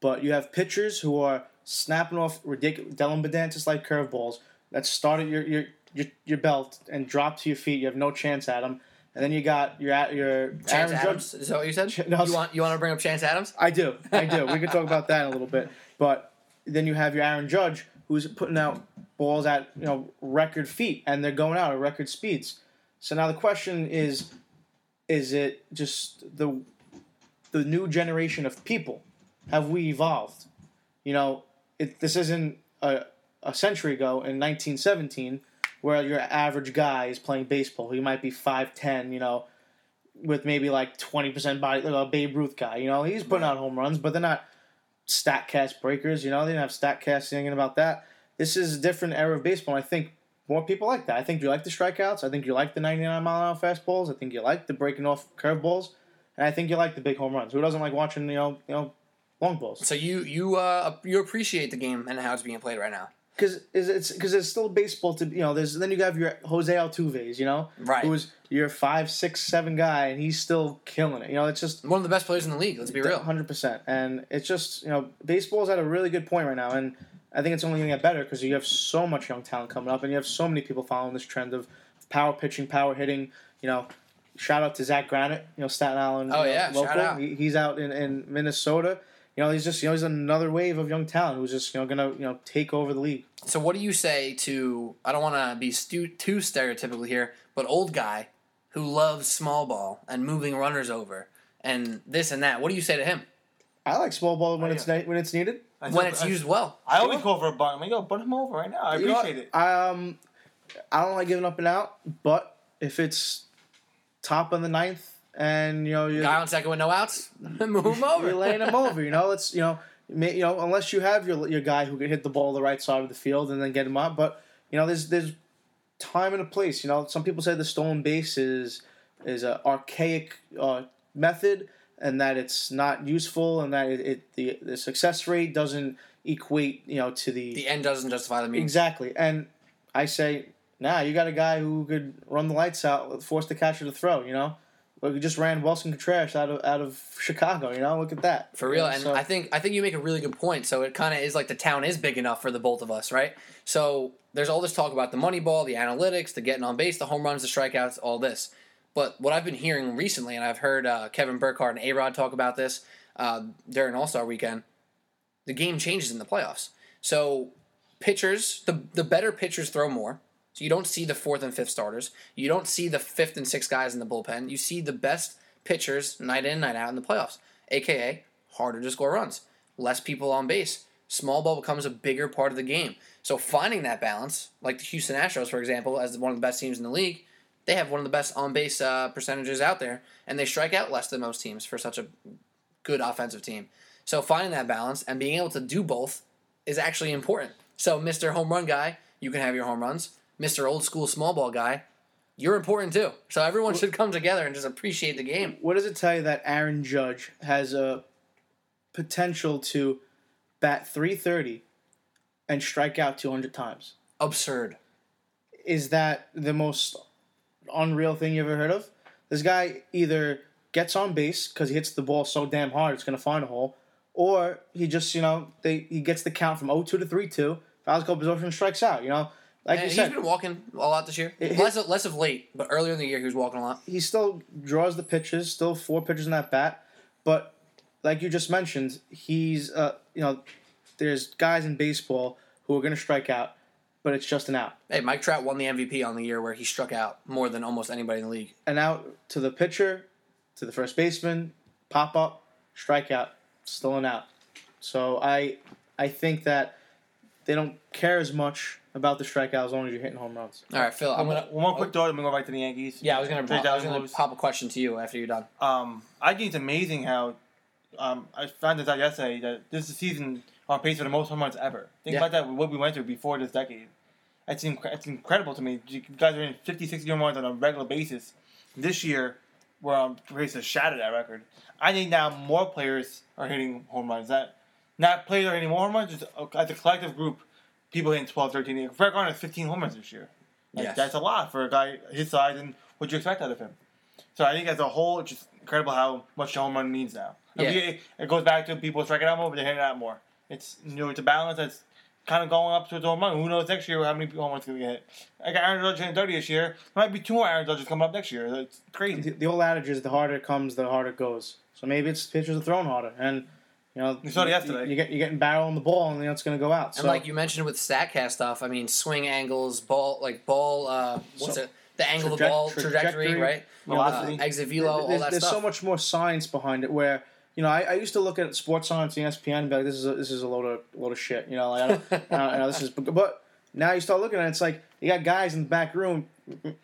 but you have pitchers who are snapping off ridiculous Dellin Betances like curveballs that start at your, your your your belt and drop to your feet. You have no chance at them, and then you got your at your Chance Aaron Adams. Judge. Is that what you said? No. You want you want to bring up Chance Adams? I do, I do. we can talk about that in a little bit, but then you have your Aaron Judge who's putting out balls at you know record feet and they're going out at record speeds. So now the question is, is it just the the new generation of people? Have we evolved? You know, it, this isn't a, a century ago in 1917 where your average guy is playing baseball. He might be 5'10", you know, with maybe like 20% body, like a Babe Ruth guy. You know, he's putting out home runs, but they're not StatCast breakers. You know, they didn't have StatCast singing about that. This is a different era of baseball. And I think more people like that. I think you like the strikeouts. I think you like the 99 mile an hour fastballs. I think you like the breaking off curveballs, and I think you like the big home runs. Who doesn't like watching you know you know long balls? So you you uh you appreciate the game and how it's being played right now, Because it's because it's still baseball to you know. There's then you have your Jose Altuve's, you know, right? who's your five, six, seven guy, and he's still killing it. You know, it's just One of the best players in the league. Let's be real. hundred percent. And it's just you know, baseball's at a really good point right now, and I think it's only going to get better because you have so much young talent coming up, and you have so many people following this trend of power pitching, power hitting. You know, shout out to Zach Granite, you know, Staten Island. Oh, know, yeah, shout local. out. He, he's out in, in Minnesota. You know, he's just you know he's another wave of young talent who's just you know gonna you know take over the league. So what do you say to? I don't want to be stu- too stereotypical here, but old guy who loves small ball and moving runners over and this and that. What do you say to him I like small ball when Oh, it's ne- when it's needed. I when it's I- used well? I always Sure. call for a bunt. I'm like, yo, bunt him over right now. I You know what? appreciate it. Um, I don't like giving up and out, but if it's top of the ninth and you know you're, Guy on second with no outs, move him you're over. laying him over, you know, it's you know, may, you know, unless you have your your guy who can hit the ball the right side of the field and then get him up, but you know, there's there's time and a place. You know, some people say the stolen base is is an archaic uh, method and that it's not useful and that it, it the the success rate doesn't equate you know to The end doesn't justify the means. Exactly. And I say, nah, you got a guy who could run the lights out, force the catcher to throw, you know? Look, we just ran Willson Contreras out of out of Chicago, you know? Look at that. For real, Yeah, and so- I think I think you make a really good point. So it kind of is like the town is big enough for the both of us, right? So there's all this talk about the money ball, the analytics, the getting on base, the home runs, the strikeouts, all this. But what I've been hearing recently, and I've heard uh, Kevin Burkhardt and A Rod talk about this uh, during All Star Weekend, the game changes in the playoffs. So pitchers, the the better pitchers throw more. So you don't see the fourth and fifth starters. You don't see the fifth and sixth guys in the bullpen. You see the best pitchers night in, night out in the playoffs. AKA harder to score runs, less people on base. Small ball becomes a bigger part of the game. So finding that balance, like the Houston Astros, for example, as one of the best teams in the league, they have one of the best on base uh, percentages out there, and they strike out less than most teams for such a good offensive team. So finding that balance and being able to do both is actually important. So Mr. Home Run guy, you can have your home runs. Mr. Old School Small Ball guy, you're important too. So everyone should come together and just appreciate the game. what does it tell you that Aaron Judge has a potential to bat 330 and strike out 200 times? Absurd. Is that the most unreal thing you ever heard of? This guy either gets on base because he hits the ball so damn hard it's going to find a hole, or he just, you know, they he gets the count from 0-2 to 3-2, fouls a couple position and strikes out, you know? Like And you he's said, been walking a lot this year. It- less of, less of late, but earlier in the year he was walking a lot. he still draws the pitches, still four pitches in that bat, but like you just mentioned, he's uh you know, there's guys in baseball who are going to strike out, but it's just an out. Hey, Mike Trout won the MVP on the year where he struck out more than almost anybody in the league. An out to the pitcher, to the first baseman, pop up, strike out, still an out. So I I think that they don't care as much about the strikeout as long as you're hitting home runs. All right, Phil. I'm One, gonna. one more quick thought, and we go back to the Yankees. Yeah, I was gonna. Trade I was gonna pop a question to you after you're done. Um, I think it's amazing how um, I found this out yesterday that this is the season on pace for the most home runs ever. Think Yeah. about that, what we went through before this decade. It's, inc- it's incredible to me. You guys are in 50, 60 home runs on a regular basis. This year, we're on pace to shatter that record. I think now more players are hitting home runs. That Not players are hitting more home runs, just uh, as a collective group, people hitting 12, 13. Brett Gardner has 15 home runs this year. Like, Yes. That's a lot for a guy his size and what you expect out of him. So I think as a whole, it's just incredible how much the home run means now. Yeah. It, it goes back to people striking out more, but they're hitting out more. It's you know it's a balance that's kind of going up towards home run. Who knows next year how many home runs going to get hit? I got Aaron Judge hitting 30 this year. There might be two more Aaron Judges coming up next year. It's crazy. The, the old adage is the harder it comes, the harder it goes. So maybe it's pitchers are throwing harder, and you know We saw it you, yesterday. You, get you're getting barrel on the ball, and you know it's going to go out. And So like you mentioned with Statcast stuff, I mean, swing angles, ball, like ball, uh, what's So- it? The angle of the ball, trajectory, trajectory, right? you know, Uh, Velocity. exit velo, all there's, that there's stuff. so much more science behind it. Where you know, I, I used to look at sports science, and ESPN, and be like, this is a, this is a load of load of shit. You know, like I don't, I don't, I know this is, but now you start looking at it, it's like you got guys in the back room.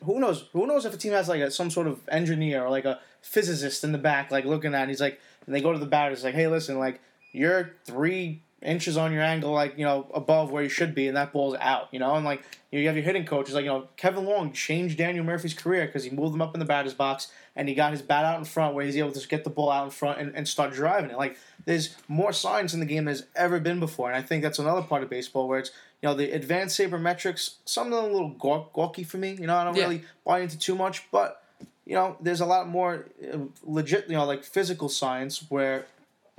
Who knows? Who knows if a team has like a, some sort of engineer or like a physicist in the back, like looking at, it, and he's like, and they go to the batters like, hey, listen, like you're three inches on your angle, like you know, above where you should be, and that ball's out. You know, and like you have your hitting coach is like, you know, Kevin Long changed Daniel Murphy's career because he moved him up in the batter's box and he got his bat out in front where he's able to get the ball out in front and, and start driving it. Like there's more science in the game than there's ever been before, and I think that's another part of baseball where it's you know the advanced sabermetrics, some of them a little gawk, gawky for me. You know, I don't Yeah. really buy into too much, but you know, there's a lot more uh, legit, you know, like physical science where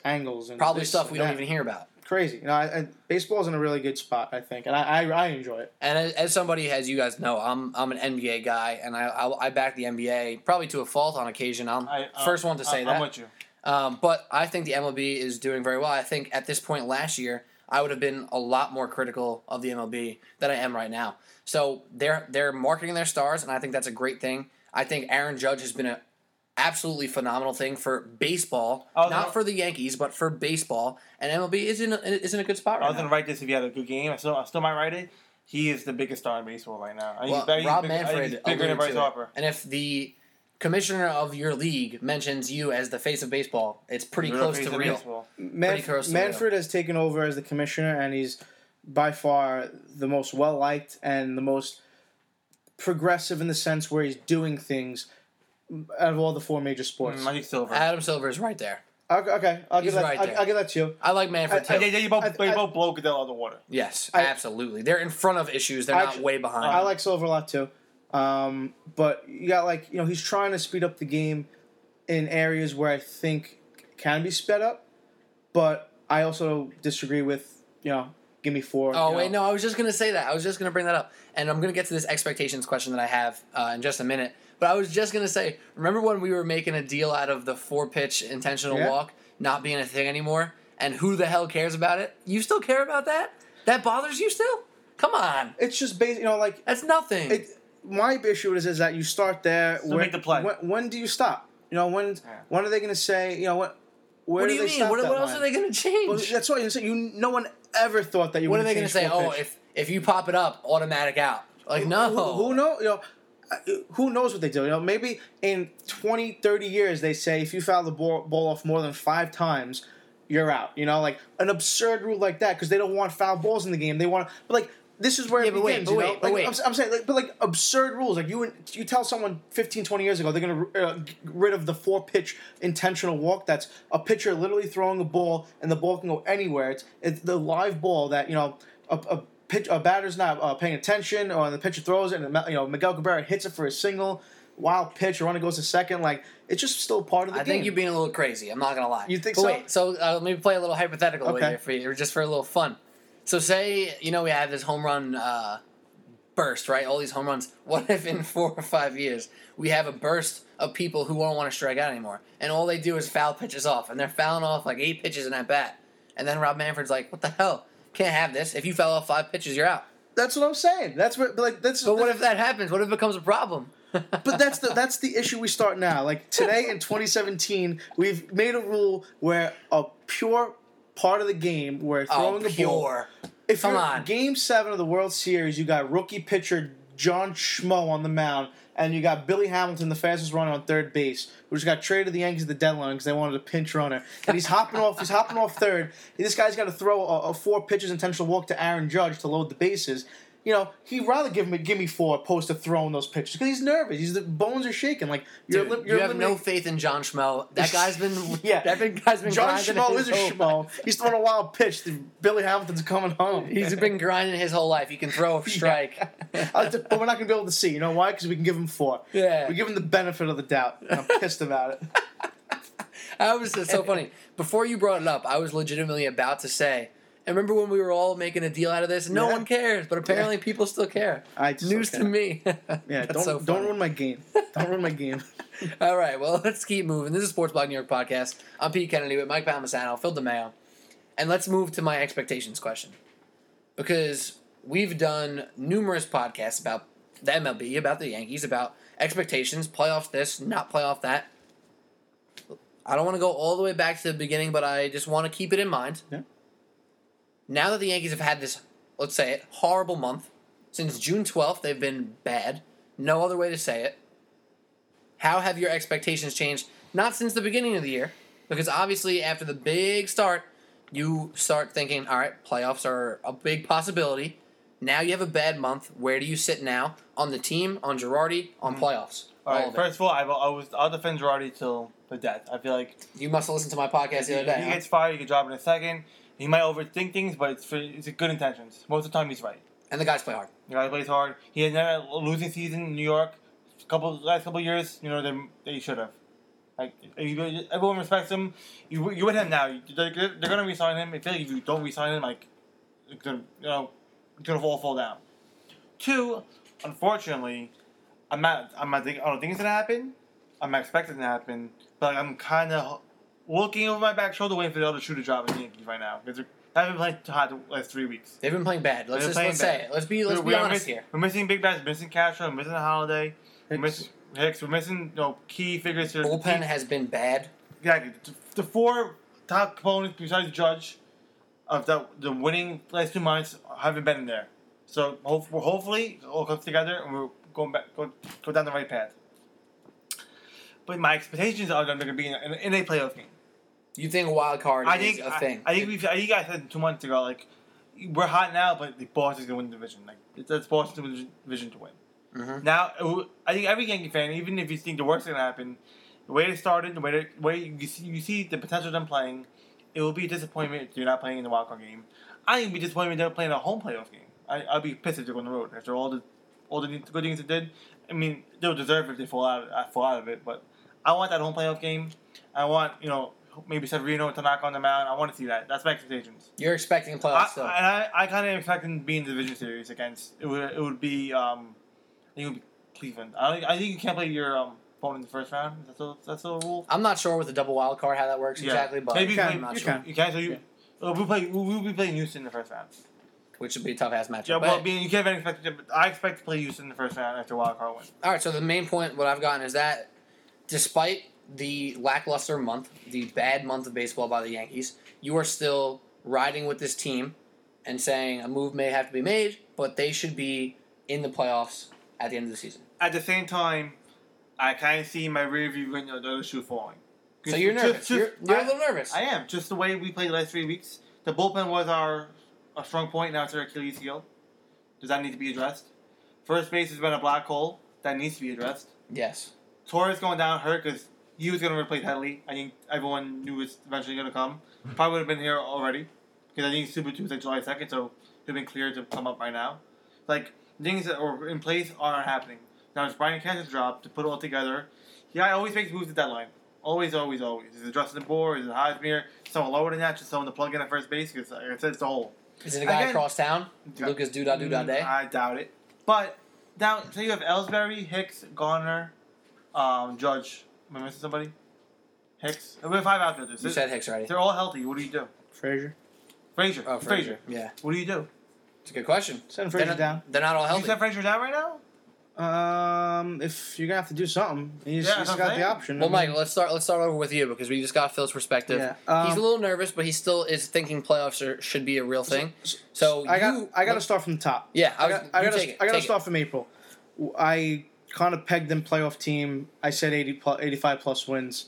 angles and Probably stuff and we don't even hear about. Crazy, you know. I, I, baseball's in a really good spot, I think, and I, I, I enjoy it. And as, as somebody, as you guys know, I'm I'm an NBA guy, and I I, I back the NBA probably to a fault on occasion. I'm I, uh, first one to say I, that. I'm with you. Um, but I think the MLB is doing very well. I think at this point last year, I would have been a lot more critical of the MLB than I am right now. So they're they're marketing their stars, and I think that's a great thing. I think Aaron Judge has been a absolutely phenomenal thing for baseball, I not gonna- for the Yankees, but for baseball. And MLB is in a, is in a good spot I was gonna write this if he had a good game. I still, I still might write it. He is the biggest star in baseball right now. Well, he's better- he's Rob bigger- I Manfred he's bigger than Bryce. Harper. And if the commissioner of your league mentions you as the face of baseball, it's pretty Real close to real. baseball. Manf- close to Manfred has taken over as the commissioner, and he's by far the most well liked and the most progressive in the sense where he's doing things out of all the four major sports. I think Silver. Adam Silver is right there. Okay, okay, I'll He's give that. right I'll, there. I'll give that to you. I like Manfred I- too. I, they, they both, I- they I- both blow Goodell out of the water. yes, I- absolutely. They're in front of issues. They're not Actu- way behind. I like Silver a lot too. Um, but you got like you know he's trying to speed up the game in areas where I think can be sped up, but I also disagree with you know give me four. Oh you wait, know. no, I was just gonna say that. I was just gonna bring that up, and I'm gonna get to this expectations question that I have uh, in just a minute. But I was just gonna say, remember when we were making a deal out of the four pitch intentional Yeah. walk not being a thing anymore, and who the hell cares about it? You still care about that? That bothers you still? Come on, It's just basic, you know, like that's nothing. it. My issue is is that you start there. Still when, make the play. When, when do you stop? You know, when Yeah. when are they going to say? You know, what? Where what do do you they mean? stop What, what else are they gonna Well, change? that's what you say. You no one ever thought that you. what are they gonna say? full Oh, pitch. if if you pop it up, automatic out. Like no. Who, who know? You know, uh, who knows what they do? You know, maybe in 20, 30 years they say if you foul the ball, ball off more than five times, you're out. You know, like an absurd rule like that because they don't want foul balls in the game. They want, but like. This is where Yeah, it but wait, begins, but you know? wait, like, wait. I'm, I'm saying, like, but like absurd rules. Like you, you tell someone 15, 20 years ago they're gonna uh, get rid of the four pitch intentional walk. That's a pitcher literally throwing a ball and the ball can go anywhere. It's it's the live ball that you know a, a pitch a batter's not uh, paying attention or the pitcher throws it and you know Miguel Cabrera hits it for a single wild pitch. A runner goes to second. Like it's just still part of the I game. I think you're being a little crazy. I'm not gonna lie. You think but so? Wait, so uh, let me play a little hypothetical with you for you, just for a little fun. So say you know we have this home run uh, burst, right? All these home runs. What if in four or five years we have a burst of people who don't want to strike out anymore, and all they do is foul pitches off, and they're fouling off like eight pitches in at bat, and then Rob Manfred's like, "What the hell? Can't have this. If you foul off five pitches, you're out." that's what I'm saying. That's what like that's. But what if that happens? What if it becomes a problem? but that's the that's the issue we start now. Like today in 2017, we've made a rule where a pure part of the game where oh, throwing a ball. pure. If Come you're on. Game Seven of the World Series, you got rookie pitcher John Schmo on the mound, and you got Billy Hamilton, the fastest runner on third base, who just got traded to the Yankees at the deadline because they wanted a pinch runner, and he's hopping off. He's hopping off third. This guy's got to throw a, a four pitches intentional walk to Aaron Judge to load the bases. You know, he'd rather give me give me four opposed to throwing those pitches because he's nervous. He's the bones are shaking. Like you're, Dude, you're you have no faith in John Schmo. That guy's been Yeah. That guy's been John Schmo is a Schmo. He's throwing a wild pitch. Billy Hamilton's coming home. He's been grinding his whole life. He can throw a strike. To- but we're not gonna be able to see. You know why? Because we can give him four. Yeah. We give him the benefit of the doubt. I'm pissed about it. I was so funny. Before you brought it up, I was legitimately about to say. And remember when we were all making a deal out of this? No Yeah. one cares, but apparently people still care. I just News to me. Yeah, don't so don't ruin my game. Don't ruin my game. All right, well, let's keep moving. This is Sports Blog New York podcast. I'm Pete Kennedy with Mike Palmisano, Phil DeMeo, and let's move to my expectations question because we've done numerous podcasts about the MLB, about the Yankees, about expectations, playoffs this, not playoff that. I don't want to go all the way back to the beginning, but I just want to keep it in mind. Yeah. Now that the Yankees have had this, let's say it, horrible month, since June 12th, they've been bad. No other way to say it. How have your expectations changed? Not since the beginning of the year, because obviously after the big start, you start thinking, all right, playoffs are a big possibility. Now you have a bad month. Where do you sit now on the team, on Girardi, on mm-hmm. playoffs? All right. of. First of all, I, will- I was I'll defend Girardi till the death. I feel like You must have listened to my podcast the other if day. he huh? gets fired, he can drop in a second. He might overthink things, but it's for it's good intentions. Most of the time, he's right. And the guys play hard. The guy plays hard. He had never a losing season in New York. Couple last couple years, you know, they they should have. Like everyone respects him. You you with him now. They're, they're gonna resign him. I feel like if you don't resign him, like it's gonna you know it's gonna all fall down. Two, unfortunately, I'm not I'm not think, I don't think it's gonna happen. I'm not expecting it to happen, but I'm kind of looking over my back shoulder waiting for the other shoe to drop in the Yankees right now because they haven't played hot the last three weeks. They've been playing bad. Let's just playing let's say bad. it. Let's be let's be honest missing, here. We're missing big bats, missing Castro, missing Holliday. We're missing, Hicks. We're missing you know key figures here. Bullpen has been bad. Exactly. The, the four top components besides Judge of the the winning last two months haven't been in there. So hope, hopefully it all comes together and we're going back go, go down the right path. But my expectations are that they're going to be in in a playoff game. You think a wild card I is think a I, thing? I think we I think I said two months ago like we're hot now, but the Boston's going to win the division. Like it's, it's Boston's division to win. Mhm. Now, I think every Yankee fan, even if you think the worst is to happen, the way they started, the way they, the way you see, you see the potential of them playing, it will be a disappointment if they're not playing in the wild card game. I think it'd be disappointment if they're playing a home playoff game. I, I'd be pissed if they're on the road after all the all the good things they did. I mean, they'll deserve it if they fall out uh, fall out of it, but I want that home playoff game. I want you know maybe Severino to knock on the out. I want to see that. That's my expectations. You're expecting a I, playoff still. and I, I kind of expect them to be in the division series against it would it would be um I think it would be Cleveland. I think, I think you can't play your um opponent in the first round. That's a that's a rule. I'm not sure with the double wild card how that works exactly, but maybe you can, I'm not you sure. can. You can't. So you. Yeah. uh, We'll play. We'll, we'll be playing Houston in the first round. Which would be a tough ass matchup. Yeah, But- well, I mean, you can't even expect. it, But I expect to play Houston in the first round after wild card win. All right, so the main point, what I've gotten is that despite the lackluster month, the bad month of baseball by the Yankees, you are still riding with this team and saying a move may have to be made, but they should be in the playoffs at the end of the season. At the same time, I kind of see my rear view window the other shoe falling. So you're nervous. just- you're you're I- a little nervous. I am. Just the way we played the last three weeks. The bullpen was our, our strong point. Now it's our Achilles heel. Does that need to be addressed? First base has been a black hole. That needs to be addressed. yes. Torres going down hurt because he was going to replace Headley. I think everyone knew it's eventually going to come. Probably would have been here already. Because I think Super 2 is like July 2nd, so he'd been cleared to come up right now. Like, things that are in place aren't happening. Now it's Brian Cash's job to put it all together. Yeah, I always makes moves at deadline. Always, always, always. Is it Justin Bour? Is it Hosmer? Someone lower than that? Just someone to plug in at first base? Because, like I said, it's the hole. Is it a guy Again- across town? Yeah. Lucas Duda Day? Mm, I doubt it. But now, so you have Ellsbury, Hicks, Gardner, um, Judge. Am I missing somebody? Hicks. We have five outfielders. You said Hicks already. They're all healthy. What do you do? Frazier. Frazier. Oh, Frazier. Yeah. What do you do? It's a good question. Send They're Frazier not, down. they're not all You healthy. set Frazier down right now? Um, if you're gonna have to do something, he's, Yeah, he's that's what got I'm the saying. option. Well, I mean, Mike, let's start. Let's start over with you because we just got Phil's perspective. Yeah, um, He's a little nervous, but he still is thinking playoffs are, should be a real thing. So I got you- I got to start from the top. Yeah, I, I was, got I you got take it, to I got to take start from April. I kind of pegged them playoff team. I said 80 plus, 85 plus wins.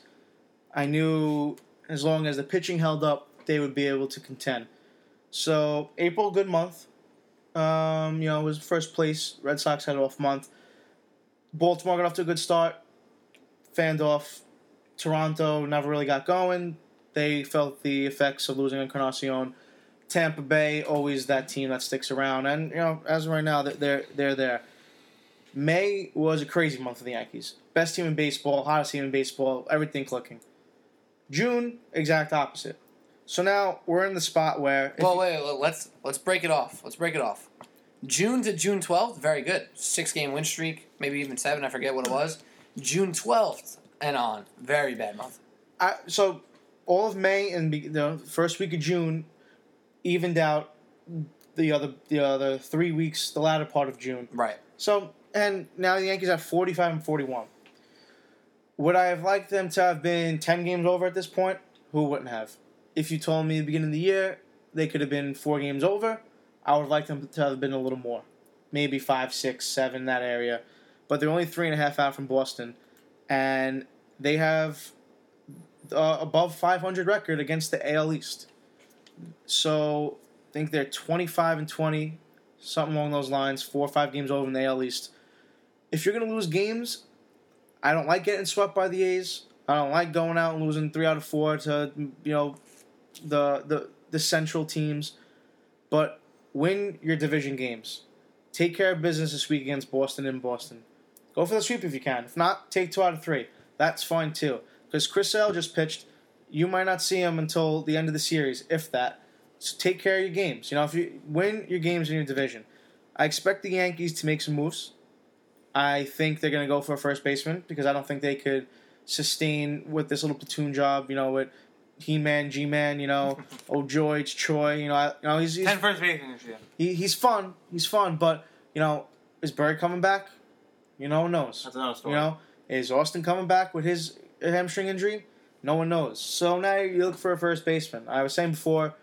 I knew as long as the pitching held up, they would be able to contend. So April, good month. Um, you know, it was first place. Red Sox had off month. Baltimore got off to a good start. Fanned off. Toronto never really got going. They felt the effects of losing Encarnacion. Tampa Bay always that team that sticks around, and you know as of right now they're, they're there. May was a crazy month for the Yankees. Best team in baseball, hottest team in baseball, everything clicking. June, exact opposite. So now we're in the spot where Well, you- wait, wait, let's let's break it off. Let's break it off. June to June twelfth, very good. Six game win streak, maybe even seven. I forget what it was. June twelfth and on, very bad month. I, so all of May and be, the first week of June evened out the other the other three weeks, the latter part of June. Right. So and now the Yankees have forty five and forty one. Would I have liked them to have been ten games over at this point? Who wouldn't have? If you told me at the beginning of the year they could have been four games over, I would have liked them to have been a little more. Maybe five, six, seven, that area. But they're only three and a half out from Boston. And they have uh, above 500 record against the AL East. So I think they're 25 and 20, something along those lines, four or five games over in the AL East. If you're going to lose games, I don't like getting swept by the A's. I don't like going out and losing three out of four to you know the the the central teams. But win your division games. Take care of business this week against Boston in Boston. Go for the sweep if you can. If not, take two out of three. That's fine too. Because Chris Sale just pitched. You might not see him until the end of the series, if that. So take care of your games. You know, if you win your games in your division. I expect the Yankees to make some moves. I think they're going to go for a first baseman because I don't think they could sustain with this little platoon job. You know, with He-Man, G-Man. You know, oh George, Troy. You know, I, you know he's, he's Ten first basemen this year. he, he's fun. He's fun, but you know, is Bird coming back? You know, who knows? That's another story. You know, Is Austin coming back with his hamstring injury? No one knows. So now you look for a first baseman. I was saying before,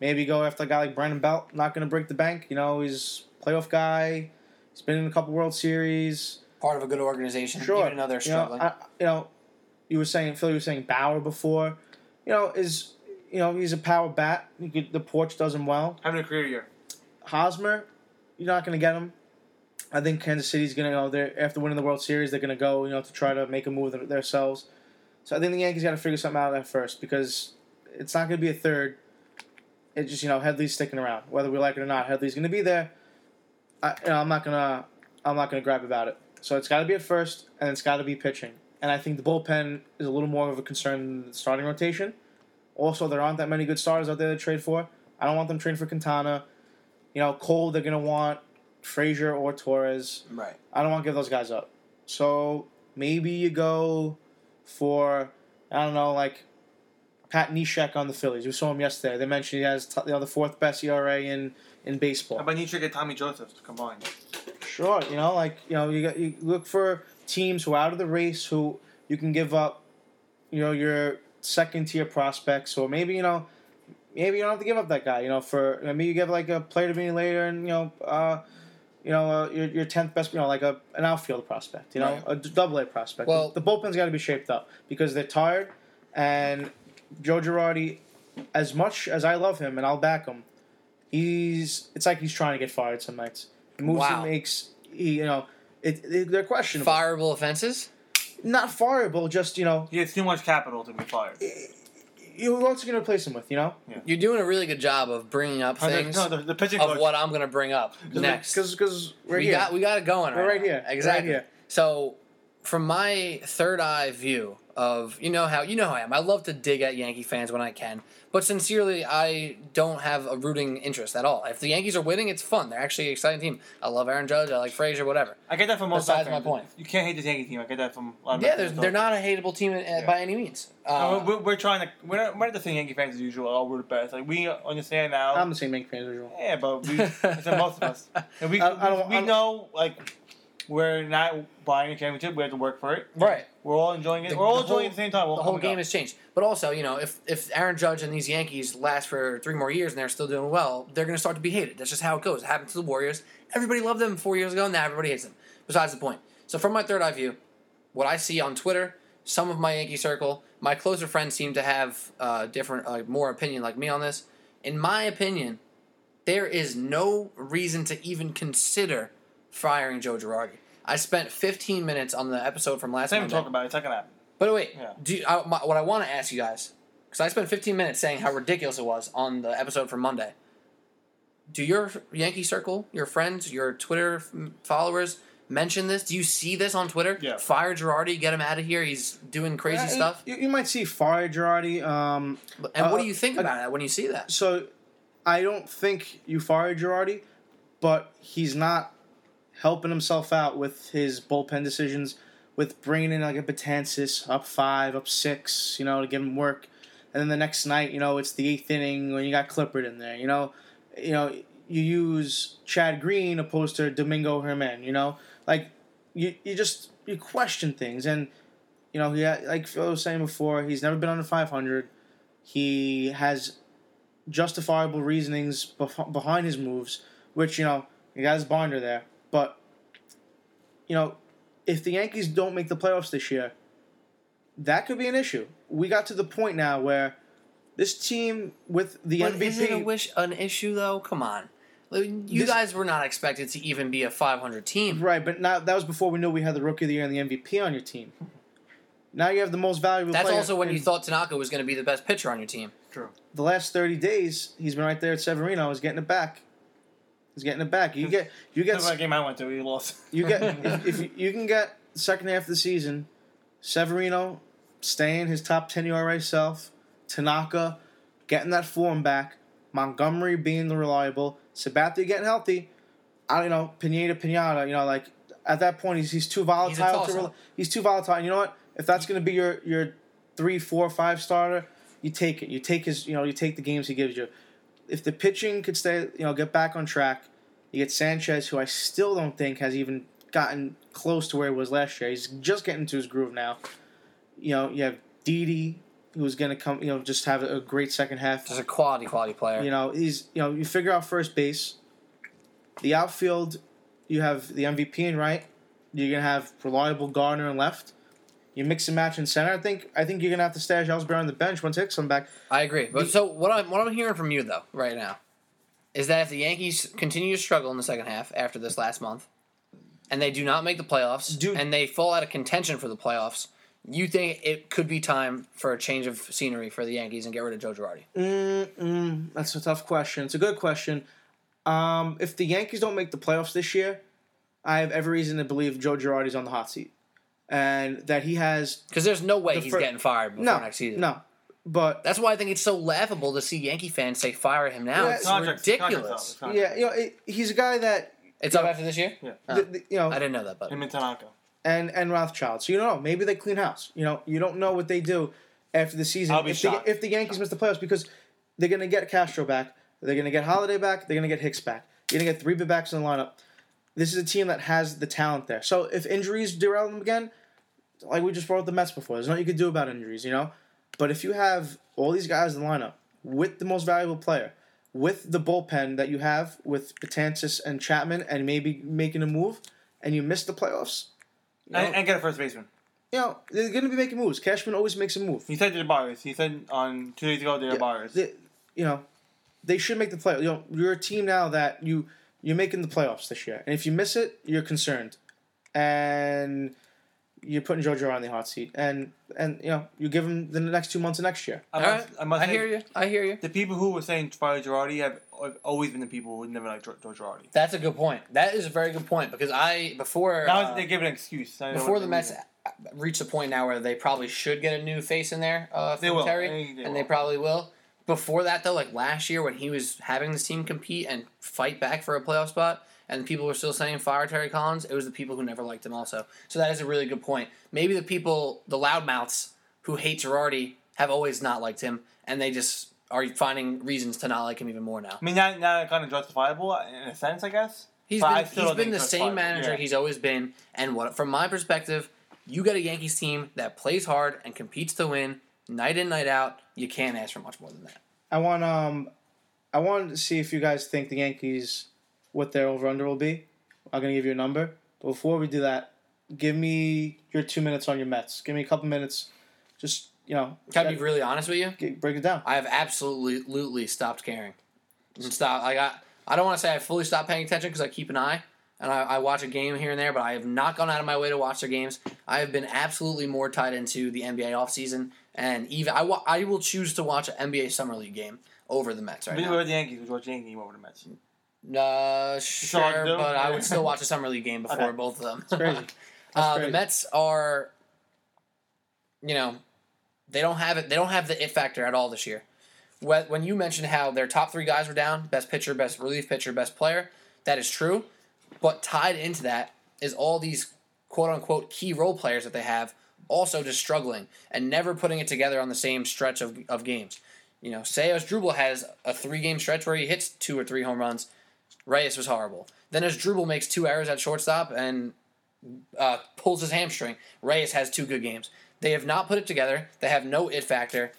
maybe go after a guy like Brandon Belt. Not going to break the bank. You know, he's playoff guy. He's been in a couple World Series. Part of a good organization, Sure. even though they're You know, struggling. I, you know, you were saying Philly was saying Bour before. You know, is you know he's a power bat. He could, the porch does him well. Having a career year. Hosmer, you're not going to get him. I think Kansas City's going to go there after winning the World Series. They're going to go, you know, to try to make a move themselves. So I think the Yankees got to figure something out at first because it's not going to be a third. It's just you know Headley's sticking around, whether we like it or not. Headley's going to be there. I, you know, I'm not gonna, I'm not gonna grab about it. So it's got to be at first, and it's got to be pitching. And I think the bullpen is a little more of a concern than the starting rotation. Also, there aren't that many good starters out there to trade for. I don't want them trading for Quintana. You know, Cole, they're going to want Frazier or Torres. right. I don't want to give those guys up. So maybe you go for, I don't know, like Pat Neshek on the Phillies. We saw him yesterday. They mentioned he has t- you know, the fourth best ERA in, in baseball. How about Neshek get Tommy Joseph to combine? Sure, you know, like you know, you got you look for teams who are out of the race who you can give up, you know, your second tier prospects, or maybe you know, maybe you don't have to give up that guy. You know, for maybe you give like a player to be later, and you know, uh, you know, uh, your your tenth best, you know, like a an outfield prospect. You know, Right. a d- double A prospect. Well- the, the bullpen's got to be shaped up because they're tired, and Joe Girardi, as much as I love him and I'll back him, he's it's like he's trying to get fired some nights. The moves Wow. he makes, he, you know, it, it, they're questionable. Fireable offenses. Not fireable, just you know, He has too much capital to be fired. you who else are you going to replace him with? You know, yeah. You're doing a really good job of bringing up things no, the, the pitching of coach. what I'm going to bring up next. because because we're we here. got we got it going. We're right now. here. Exactly. right here. So, from my third eye view of you know how you know how I am. I love to dig at Yankee fans when I can, but sincerely, I don't have a rooting interest at all. If the Yankees are winning, it's fun. They're actually an exciting team. I love Aaron Judge. I like Frazier. Whatever. I get that from most Besides Mets fans. my point. You can't hate the Yankee team. I get that from a lot of Yeah, they're, they're not a hateable team uh, by any means. Uh, No, we're, we're trying to. We're not, we're not the same Yankee fans as usual. Oh, we're the best. Like we understand now. I'm the same Yankee fan as usual. yeah, but we, it's in most of us. And we, I- I don't- we I don't- know like we're not buying a championship. We have to work for it. right. We're all enjoying it. The- we're all enjoying whole- it at the same time. We'll the whole game up. has changed. But also, you know, if if Aaron Judge and these Yankees last for three more years and they're still doing well, they're going to start to be hated. That's just how it goes. It happened to the Warriors. Everybody loved them four years ago. Now everybody hates them. Besides the point. So from my third eye view, what I see on Twitter, some of my Yankee circle, my closer friends seem to have uh, different, uh, more opinion like me on this. In my opinion, there is no reason to even consider firing Joe Girardi. I spent 15 minutes on the episode from last Let's not even talk about it. It's not gonna happen. But wait, Yeah. do you, I, my, what I want to ask you guys, because I spent 15 minutes saying how ridiculous it was on the episode from Monday. Do your Yankee circle, your friends, your Twitter followers mention this? Do you see this on Twitter? Yeah. Fire Girardi, get him out of here. He's doing crazy Uh, stuff. You, you might see fire Girardi. Um, And what uh, do you think uh, about it when you see that? so I don't think you fired Girardi, but he's not helping himself out with his bullpen decisions, with bringing in like a Betances up five, up six, you know, to give him work. And then the next night, you know, it's the eighth inning when you got Clippard in there. You know, you know, you use Chad Green opposed to Domingo German. You know, like you you just you question things, and you know, he had, like Phil was saying before, he's never been under five hundred. He has justifiable reasonings behind his moves, which you know he got his binder there. But you know, if the Yankees don't make the playoffs this year, that could be an issue. We got to the point now where this team with the But MVP. is it a wish an issue though? Come on, you This- guys were not expected to even be a 500 team. Right, but now that was before we knew we had the rookie of the year and the MVP on your team. Now you have the most valuable. That's player also when in you thought Tanaka was going to be the best pitcher on your team. True. the last thirty days. He's been right there at Severino. He's getting it back. He's getting it back. You get you get That's that game I went to. We lost. You get if, if you, you can get the second half of the season, Severino staying his top ten ERA self, Tanaka getting that form back, Montgomery being the reliable, Sabathia getting healthy. I don't know Pineda Pinata. You know, like at that point he's he's too volatile to toss-up. rel- he's too volatile. And you know what? If that's going to be your your three, four, five starter, you take it. You take his you know you take the games he gives you. If the pitching could stay, you know, get back on track, you get Sanchez, who I still don't think has even gotten close to where he was last year. He's just getting to his groove now. You know, you have Didi, who's going to come. You know, just have a great second half. Just a quality, quality player. You know, he's you know you figure out first base, the outfield. You have the MVP in right. You're gonna have reliable Gardner in left. You mix and match in center. I think I think you're gonna have to stash Ellsbury on the bench once Hicks comes back. I agree. But so what I'm what I'm hearing from you though right now is that if the Yankees continue to struggle in the second half after this last month, and they do not make the playoffs, Dude. and they fall out of contention for the playoffs, you think it could be time for a change of scenery for the Yankees and get rid of Joe Girardi? Mm-mm, that's a tough question. It's a good question. Um, if the Yankees don't make the playoffs this year, I have every reason to believe Joe Girardi's on the hot seat, and that he has Because there's no way The he's fir- getting fired before no next season. no, but That's why I think it's so laughable to see Yankee fans say fire him now. Yeah, it's Contract's- ridiculous. contract's up. Yeah, you know it, he's a guy that It's up after this year. Yeah. Oh. th- th- you know I didn't know that, but Him and Tanaka. and and Rothschild. So you don't know. Maybe they clean house. You know, you don't know what they do after the season. I'll be if, shocked. The, if the Yankees miss the playoffs, because they're gonna get Castro back, they're gonna get Holliday back, they're gonna get Hicks back. You're gonna get three big backs in the lineup. This is a team that has the talent there. So if injuries derail them again, like we just brought up the Mets before, there's nothing you could do about injuries, you know. But if you have all these guys in the lineup with the most valuable player, with the bullpen that you have with Betances and Chapman, and maybe making a move, and you miss the playoffs, you know, And, and get a first baseman. you know, they're going to be making moves. Cashman always makes a move. He said to the buyers. He said on two days ago they're Yeah, buyers. They, you know, they should make the play. You know, you're a team now that you you're making the playoffs this year, and if you miss it, you're concerned, and you're putting Joe Girardi on the hot seat, and and you know you give him the next two months of next year. I all must, right. I must I hear you. I hear you. The people who were saying fire Girardi have, have always been the people who never liked Joe Joe Girardi. That's a good point. That is a very good point because I before Now uh, they give an excuse. I before the they Mets mean. reach a point now where they probably should get a new face in there uh, They will. Terry, They- they and they probably will. Before that, though, like last year when he was having this team compete and fight back for a playoff spot, and people were still saying fire Terry Collins, it was the people who never liked him also. So that is a really good point. Maybe the people, the loudmouths who hate Girardi, have always not liked him, and they just are finding reasons to not like him even more now. I mean, now, now kind of justifiable in a sense, I guess. He's But been, still he's don't been the same manager Yeah. he's always been. And what from my perspective, you got a Yankees team that plays hard and competes to win night in, night out. You can't ask for much more than that. I want um, I wanted to see if you guys think the Yankees what their over under will be. I'm gonna give you a number, but before we do that, give me your two minutes on your Mets. Give me a couple minutes, just you know, Can I be really honest with you? get- break it down. I have absolutely stopped caring. Stop. I got. I don't want to say I fully stopped paying attention because I keep an eye and I, I watch a game here and there, but I have not gone out of my way to watch their games. I have been absolutely more tied into the NBA offseason, and even I, wa- I will choose to watch an NBA Summer League game over the Mets right But now. you were the Yankees. Would you watch the Yankee game over the Mets? Uh, sure, but I would still watch a summer league game before Okay. both of them. It's crazy. That's uh, the. Mets are, you know, they don't have it. They don't have the it factor at all this year. When when you mentioned how their top three guys were down, best pitcher, best relief pitcher, best player, that is true. But tied into that is all these quote unquote key role players that they have also just struggling and never putting it together on the same stretch of, of games. You know, Asdrubal has a three game stretch where he hits two or three home runs. Reyes was horrible. Then Asdrubal makes two errors at shortstop and uh, pulls his hamstring, Reyes has two good games. They have not put it together. They have no it factor.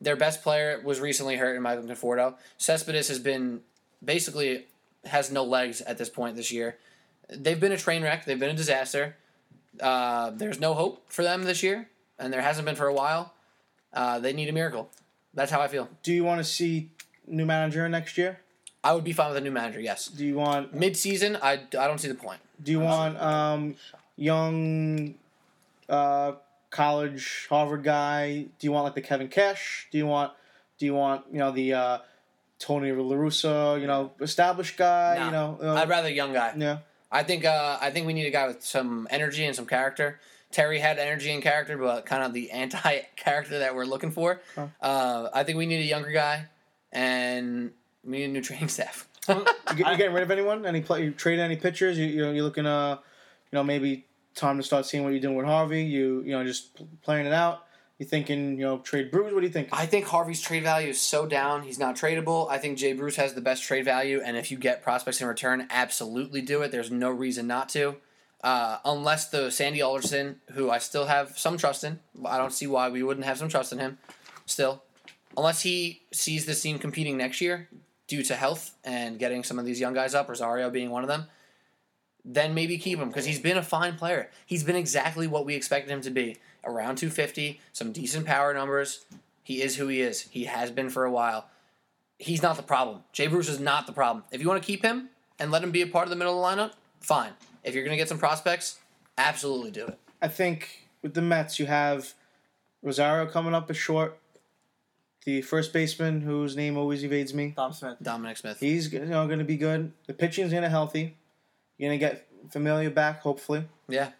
Their best player was recently hurt in Michael Conforto. Cespedes has been basically has no legs at this point this year. They've been a train wreck. They've been a disaster. Uh, there's no hope for them this year, and there hasn't been for a while. Uh, they need a miracle. That's how I feel. Do you want to see new manager next year? I would be fine with a new manager. Yes. Do you want Mid season, I, I don't see the point. Do you want um, young uh, college Harvard guy? Do you want like the Kevin Cash? Do you want do you want you know the uh, Tony La Russa? You know, established guy. Nah. You know, uh, I'd rather a young guy. yeah. I think uh, I think we need a guy with some energy and some character. Terry had energy and character, but kind of the anti character that we're looking for. Huh. Uh, I think we need a younger guy, and we need a new training staff. You, get, you getting rid of anyone? Any play? You trade any pitchers? You you you're looking uh, you know maybe time to start seeing what you're doing with Harvey. You you know just playing it out. You thinking you know trade Bruce? What do you think? I think Harvey's trade value is so down; he's not tradable. I think Jay Bruce has the best trade value, and if you get prospects in return, absolutely do it. There's no reason not to. Uh, unless the Sandy Alderson, who I still have some trust in, I don't see why we wouldn't have some trust in him. Still, unless he sees this team competing next year due to health and getting some of these young guys up, Rosario being one of them, then maybe keep him because he's been a fine player. He's been exactly what we expected him to be around 250, some decent power numbers. He is who he is. He has been for a while. He's not the problem. Jay Bruce is not the problem. If you want to keep him and let him be a part of the middle of the lineup, fine. If you're going to get some prospects, absolutely do it. I think with the Mets, you have Rosario coming up as short. The first baseman, whose name always evades me, Tom Smith. Dominic Smith. he's you know going to be good. The pitching's going to healthy. You're going to get Familia back, hopefully. Yeah.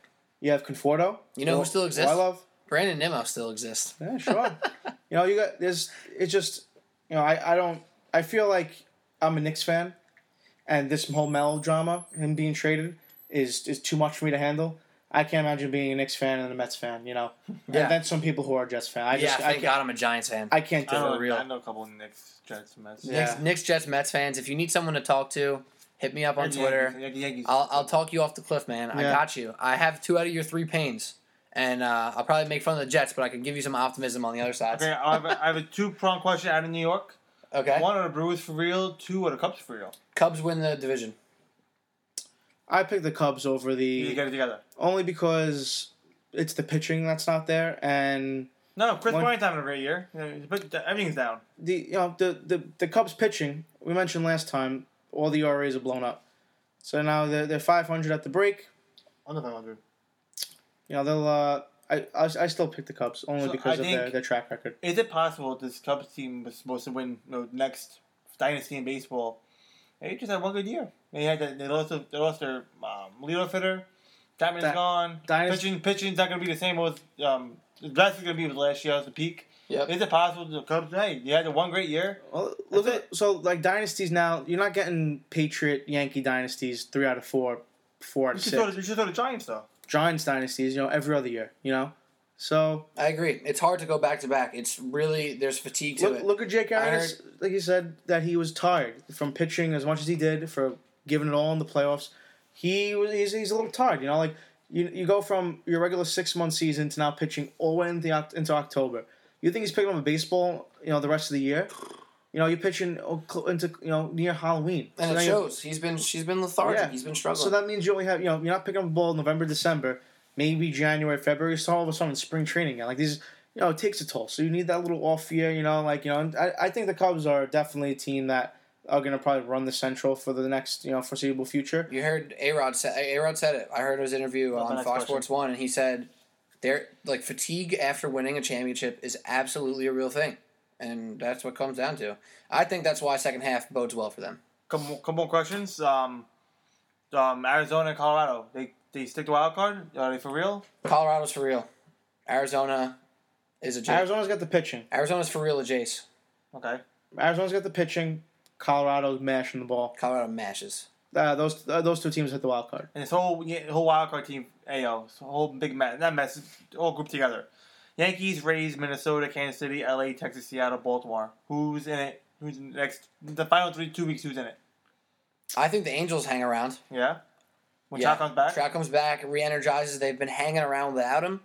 You have Conforto. You know who who still exists? I love. Brandon Nimmo still exists. Yeah, sure. you know, you got there's it's just you know, I, I don't I feel like I'm a Knicks fan and this whole melodrama, him being traded, is is too much for me to handle. I can't imagine being a Knicks fan and a Mets fan, you know. Yeah. And then some people who are Jets fan. I just yeah, I thank can't, God I'm a Giants fan. I can't do I it. real. I know a couple of Knicks, Jets, Mets. Yeah. Knicks, Knicks, Jets, Mets fans, if you need someone to talk to, hit me up on Yankees, Twitter. Yankees, Yankees. I'll, I'll talk you off the cliff, man. I got you. I have two out of your three pains. And uh, I'll probably make fun of the Jets, but I can give you some optimism on the other side. Okay, I have a, I have a two prong question out of New York. Okay. One, are the Brewers for real? Two, are the Cubs for real? Cubs win the division. I picked the Cubs over You the get it together. only because it's the pitching that's not there and No, no, Chris One- Bryant's having a great year. But everything's down. the you know the, the the Cubs pitching we mentioned last time all the ERAs are blown up. So now they're, they're 500 at the break. Under 500. You know they'll. Uh, I, I I still pick the Cubs only So because I of their, their track record. Is it possible this Cubs team was supposed to win you know, next dynasty in baseball? They just had one good year. They had the, they lost they lost their um, leadoff hitter. Chapman's Di- gone. dynasty- Pitching pitching's not going to be the same as um. The best is going to be with last year as the peak. Yep. Is it possible the Cubs? Hey, you had the one great year. Well, look at so like dynasties now. You're not getting Patriot Yankee dynasties three out of four, four out You of should, throw six. you should throw the Giants though. Giants dynasties, you know, every other year. You know, so I agree. It's hard to go back to back. It's really, there's fatigue to look, it. look at Jake Arrieta. Like he said that he was tired from pitching as much as he did for giving it all in the playoffs. He was he's, he's a little tired. You know, like you you go from your regular six month season to now pitching all the way into, into October. You think he's picking up a baseball? You know, the rest of the year. You know, you're pitching oh, into you know near Halloween. and So it shows. He's been, she's been lethargic. Yeah. He's been struggling. So that means you only have you know you're not picking up a ball in November, December, maybe January, February. So all of a sudden spring training again. Like these, you know, it takes a toll. So you need that little off year. You know, like you know, and I, I think the Cubs are definitely a team that are going to probably run the Central for the next you know foreseeable future. You heard A Rod said A Rod said it. I heard his interview What's on Fox question? Sports One, and he said, "There, like fatigue after winning a championship is absolutely a real thing, and that's what it comes down to. I think that's why second half bodes well for them. Couple couple more questions. Um, um, Arizona and Colorado. They they stick to wild card. Are they for real? Colorado's for real. Arizona is a Jace. Arizona's got the pitching. Arizona's for real a Jace. Okay. Arizona's got the pitching. Colorado's mashing the ball. Colorado mashes. Uh, those uh, those two teams hit the wild card. And this whole yeah, whole wild card team, AO, this whole big mess, not mess, all grouped together. Yankees, Rays, Minnesota, Kansas City, LA, Texas, Seattle, Baltimore. Who's in it? Who's in the next? The final three two weeks. Who's in it? I think the Angels hang around. Yeah. When yeah. Trout comes back. Trout comes back, re-energizes. They've been hanging around without him.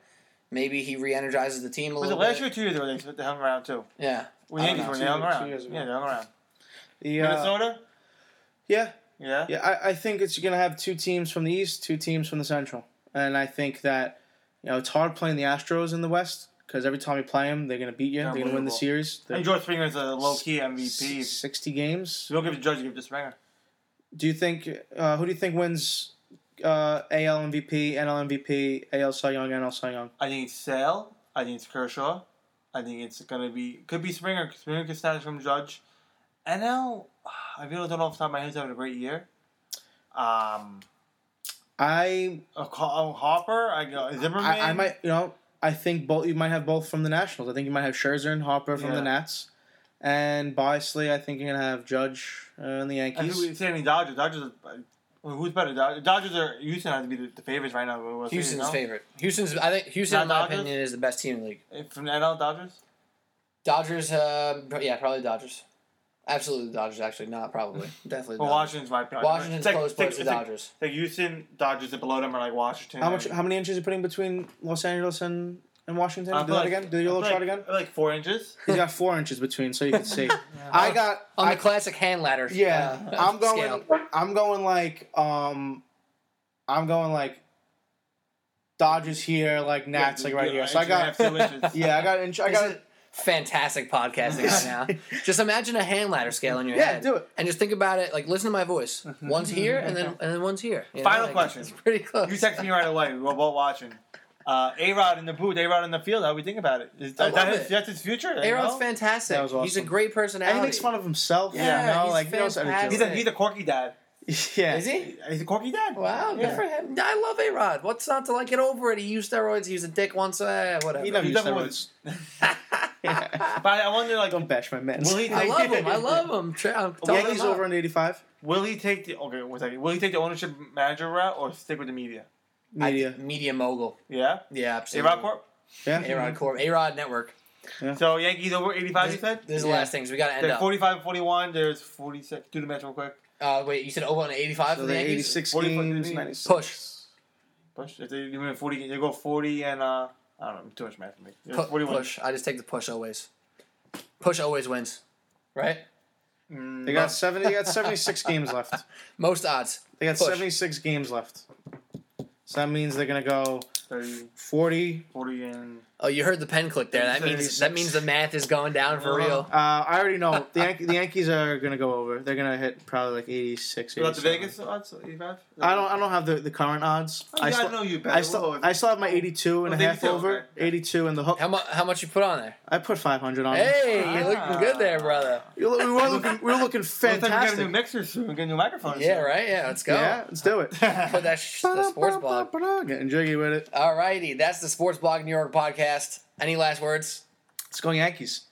Maybe he re-energizes the team a was it little last bit. year or two years ago they, they hung around too? Yeah. When I Yankees don't were know. they hung around. two years ago. yeah, they hung around. The, uh, Minnesota. yeah, Yeah. Yeah, I, I think it's going to have two teams from the East, two teams from the Central. And I think that, you know, it's hard playing the Astros in the West because every time you play them, they're going to beat you. They're going to win the Unbelievable. series. I think George Springer's a low key MVP. 60 games. You don't give it to Judge, you give it to Springer. Do you think, uh, who do you think wins uh, AL MVP, NL MVP, AL Cy Young, NL Cy Young? I think it's Sale. I think it's Kershaw. I think it's gonna be could be Springer. Springer could snatch from Judge. NL, I really don't know off the top of my head. He's having a great year. Um, I, a, a Harper. I go Zimmerman. I, I might, you know, I think both you might have both from the Nationals. I think you might have Scherzer and Harper from Yeah. the Nats. And biasly, I think you're going to have Judge uh, and the Yankees. who we saying Dodgers? Dodgers. Are, well, who's better? Dodgers, Dodgers are Houston has to be the, the favorites right now. of the World Series, Houston's no? favorite. Houston's. I think Houston, Not in my Dodgers? opinion, is the best team in the league. Eh, From the NL Dodgers. Dodgers. Uh, yeah, probably Dodgers. Absolutely, the Dodgers. Actually, not probably. Definitely. Well, Dodgers. Washington's my opinion. Washington's It's like- close, it's close to it's like- Dodgers. Like Houston, Dodgers, and below them are like Washington. How much? and- How many inches are you putting between Los Angeles and, and Washington? I Do feel that like- again. Do your I little feel chart like, again. Like four inches. He's got four inches between, so you can see. I got. on I, the classic hand ladder. yeah, uh, I'm going. scale. I'm going like. Um, I'm going like. Dodgers here, like Nats, like right here. So I got. two inches. Yeah, I got. Inch, I got. is fantastic podcasting right now. Just imagine a hand ladder scale in your Yeah, head. do it. And just think about it. Like, listen to my voice. One's here, and then and then one's here. You know, Final like, question. It's pretty close. You text me right away. We're both watching. Uh, A Rod in the booth, A Rod in the field. How we think about it? Is I that, love his, it. that's his future? A Rod's fantastic. That was He's a awesome. great And personality. he makes fun of himself. Yeah, you know, he's like he knows how to do fantastic. He's a he's a quirky dad. Yeah. Is he? He's a quirky dad. Wow, good Yeah. for him. I love A Rod. What's not to like? Get over it. He used steroids. He was a dick once. Uh, whatever. He never He used definitely steroids. But I wonder, like, Don't bash my man. will he I love him. I love him. Tra- I'm telling Yankees him over up. in '85. Will he take the okay? One second. Will he take the ownership manager route or stick with the media? Media. I- media mogul. Yeah. Yeah, A absolutely. Rod Corp. Yeah. A Rod Corp. A Rod Network. So Yankees over eighty five. You said. this is the Yeah. last things we got to end There's up. 45 41. There's 46. Do the math real quick. Uh, wait, you said over on 85 So for the the Yankees? 86 games, 96. Push. Push. If they, you win 40, they go 40 and, uh, I don't know, too much math for me. There's Pu- 41. push. I just take the push always. Push always wins. Right? Mm, They got 70. They got 76 games left. Most odds. They got Push. 76 games left. So that means they're gonna go 30, 40. 40 and. Oh, you heard the pen click there. That means that means the math is going down for real. Uh, I already know the, Yan- the Yankees are gonna go over. They're gonna hit probably like 86. What about the Vegas odds? 85? I don't. I don't have the, the current odds. Oh, I yeah, I still. know you better. I still, I still have my 82 and a Oh, half over. okay. 82 and the hook. How much? How much you put on there? I put 500 on. It. Hey, Ah. you're looking good there, brother. We were looking. We were looking Looks like we got a new mixer soon. Get a new microphone Yeah, soon. right. Yeah, let's go. Yeah, let's do it. Put that sh- the sports blog. Getting jiggy with it. Alrighty, that's the Sports Blog New York podcast. Any last words? Let's go Yankees.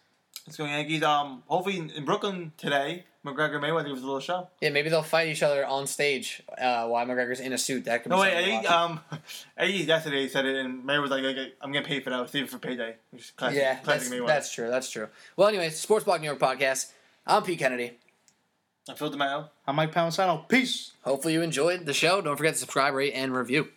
Let's go Yankees. Um, hopefully in, in Brooklyn today, McGregor Mayweather gives a little show. Yeah, maybe they'll fight each other on stage uh, while McGregor's in a suit. That could be No something wait, to I um, I think yesterday he said it, and Mayweather was like, like, "I'm getting paid for that. Save it for payday." Which is classic, yeah, classic that's, Mayweather. that's true. That's true. Well, anyway, Sports Blog New York podcast. I'm Pete Kennedy. I filled them out. I'm Mike Palmisano. Peace. Hopefully you enjoyed the show. Don't forget to subscribe, rate, and review.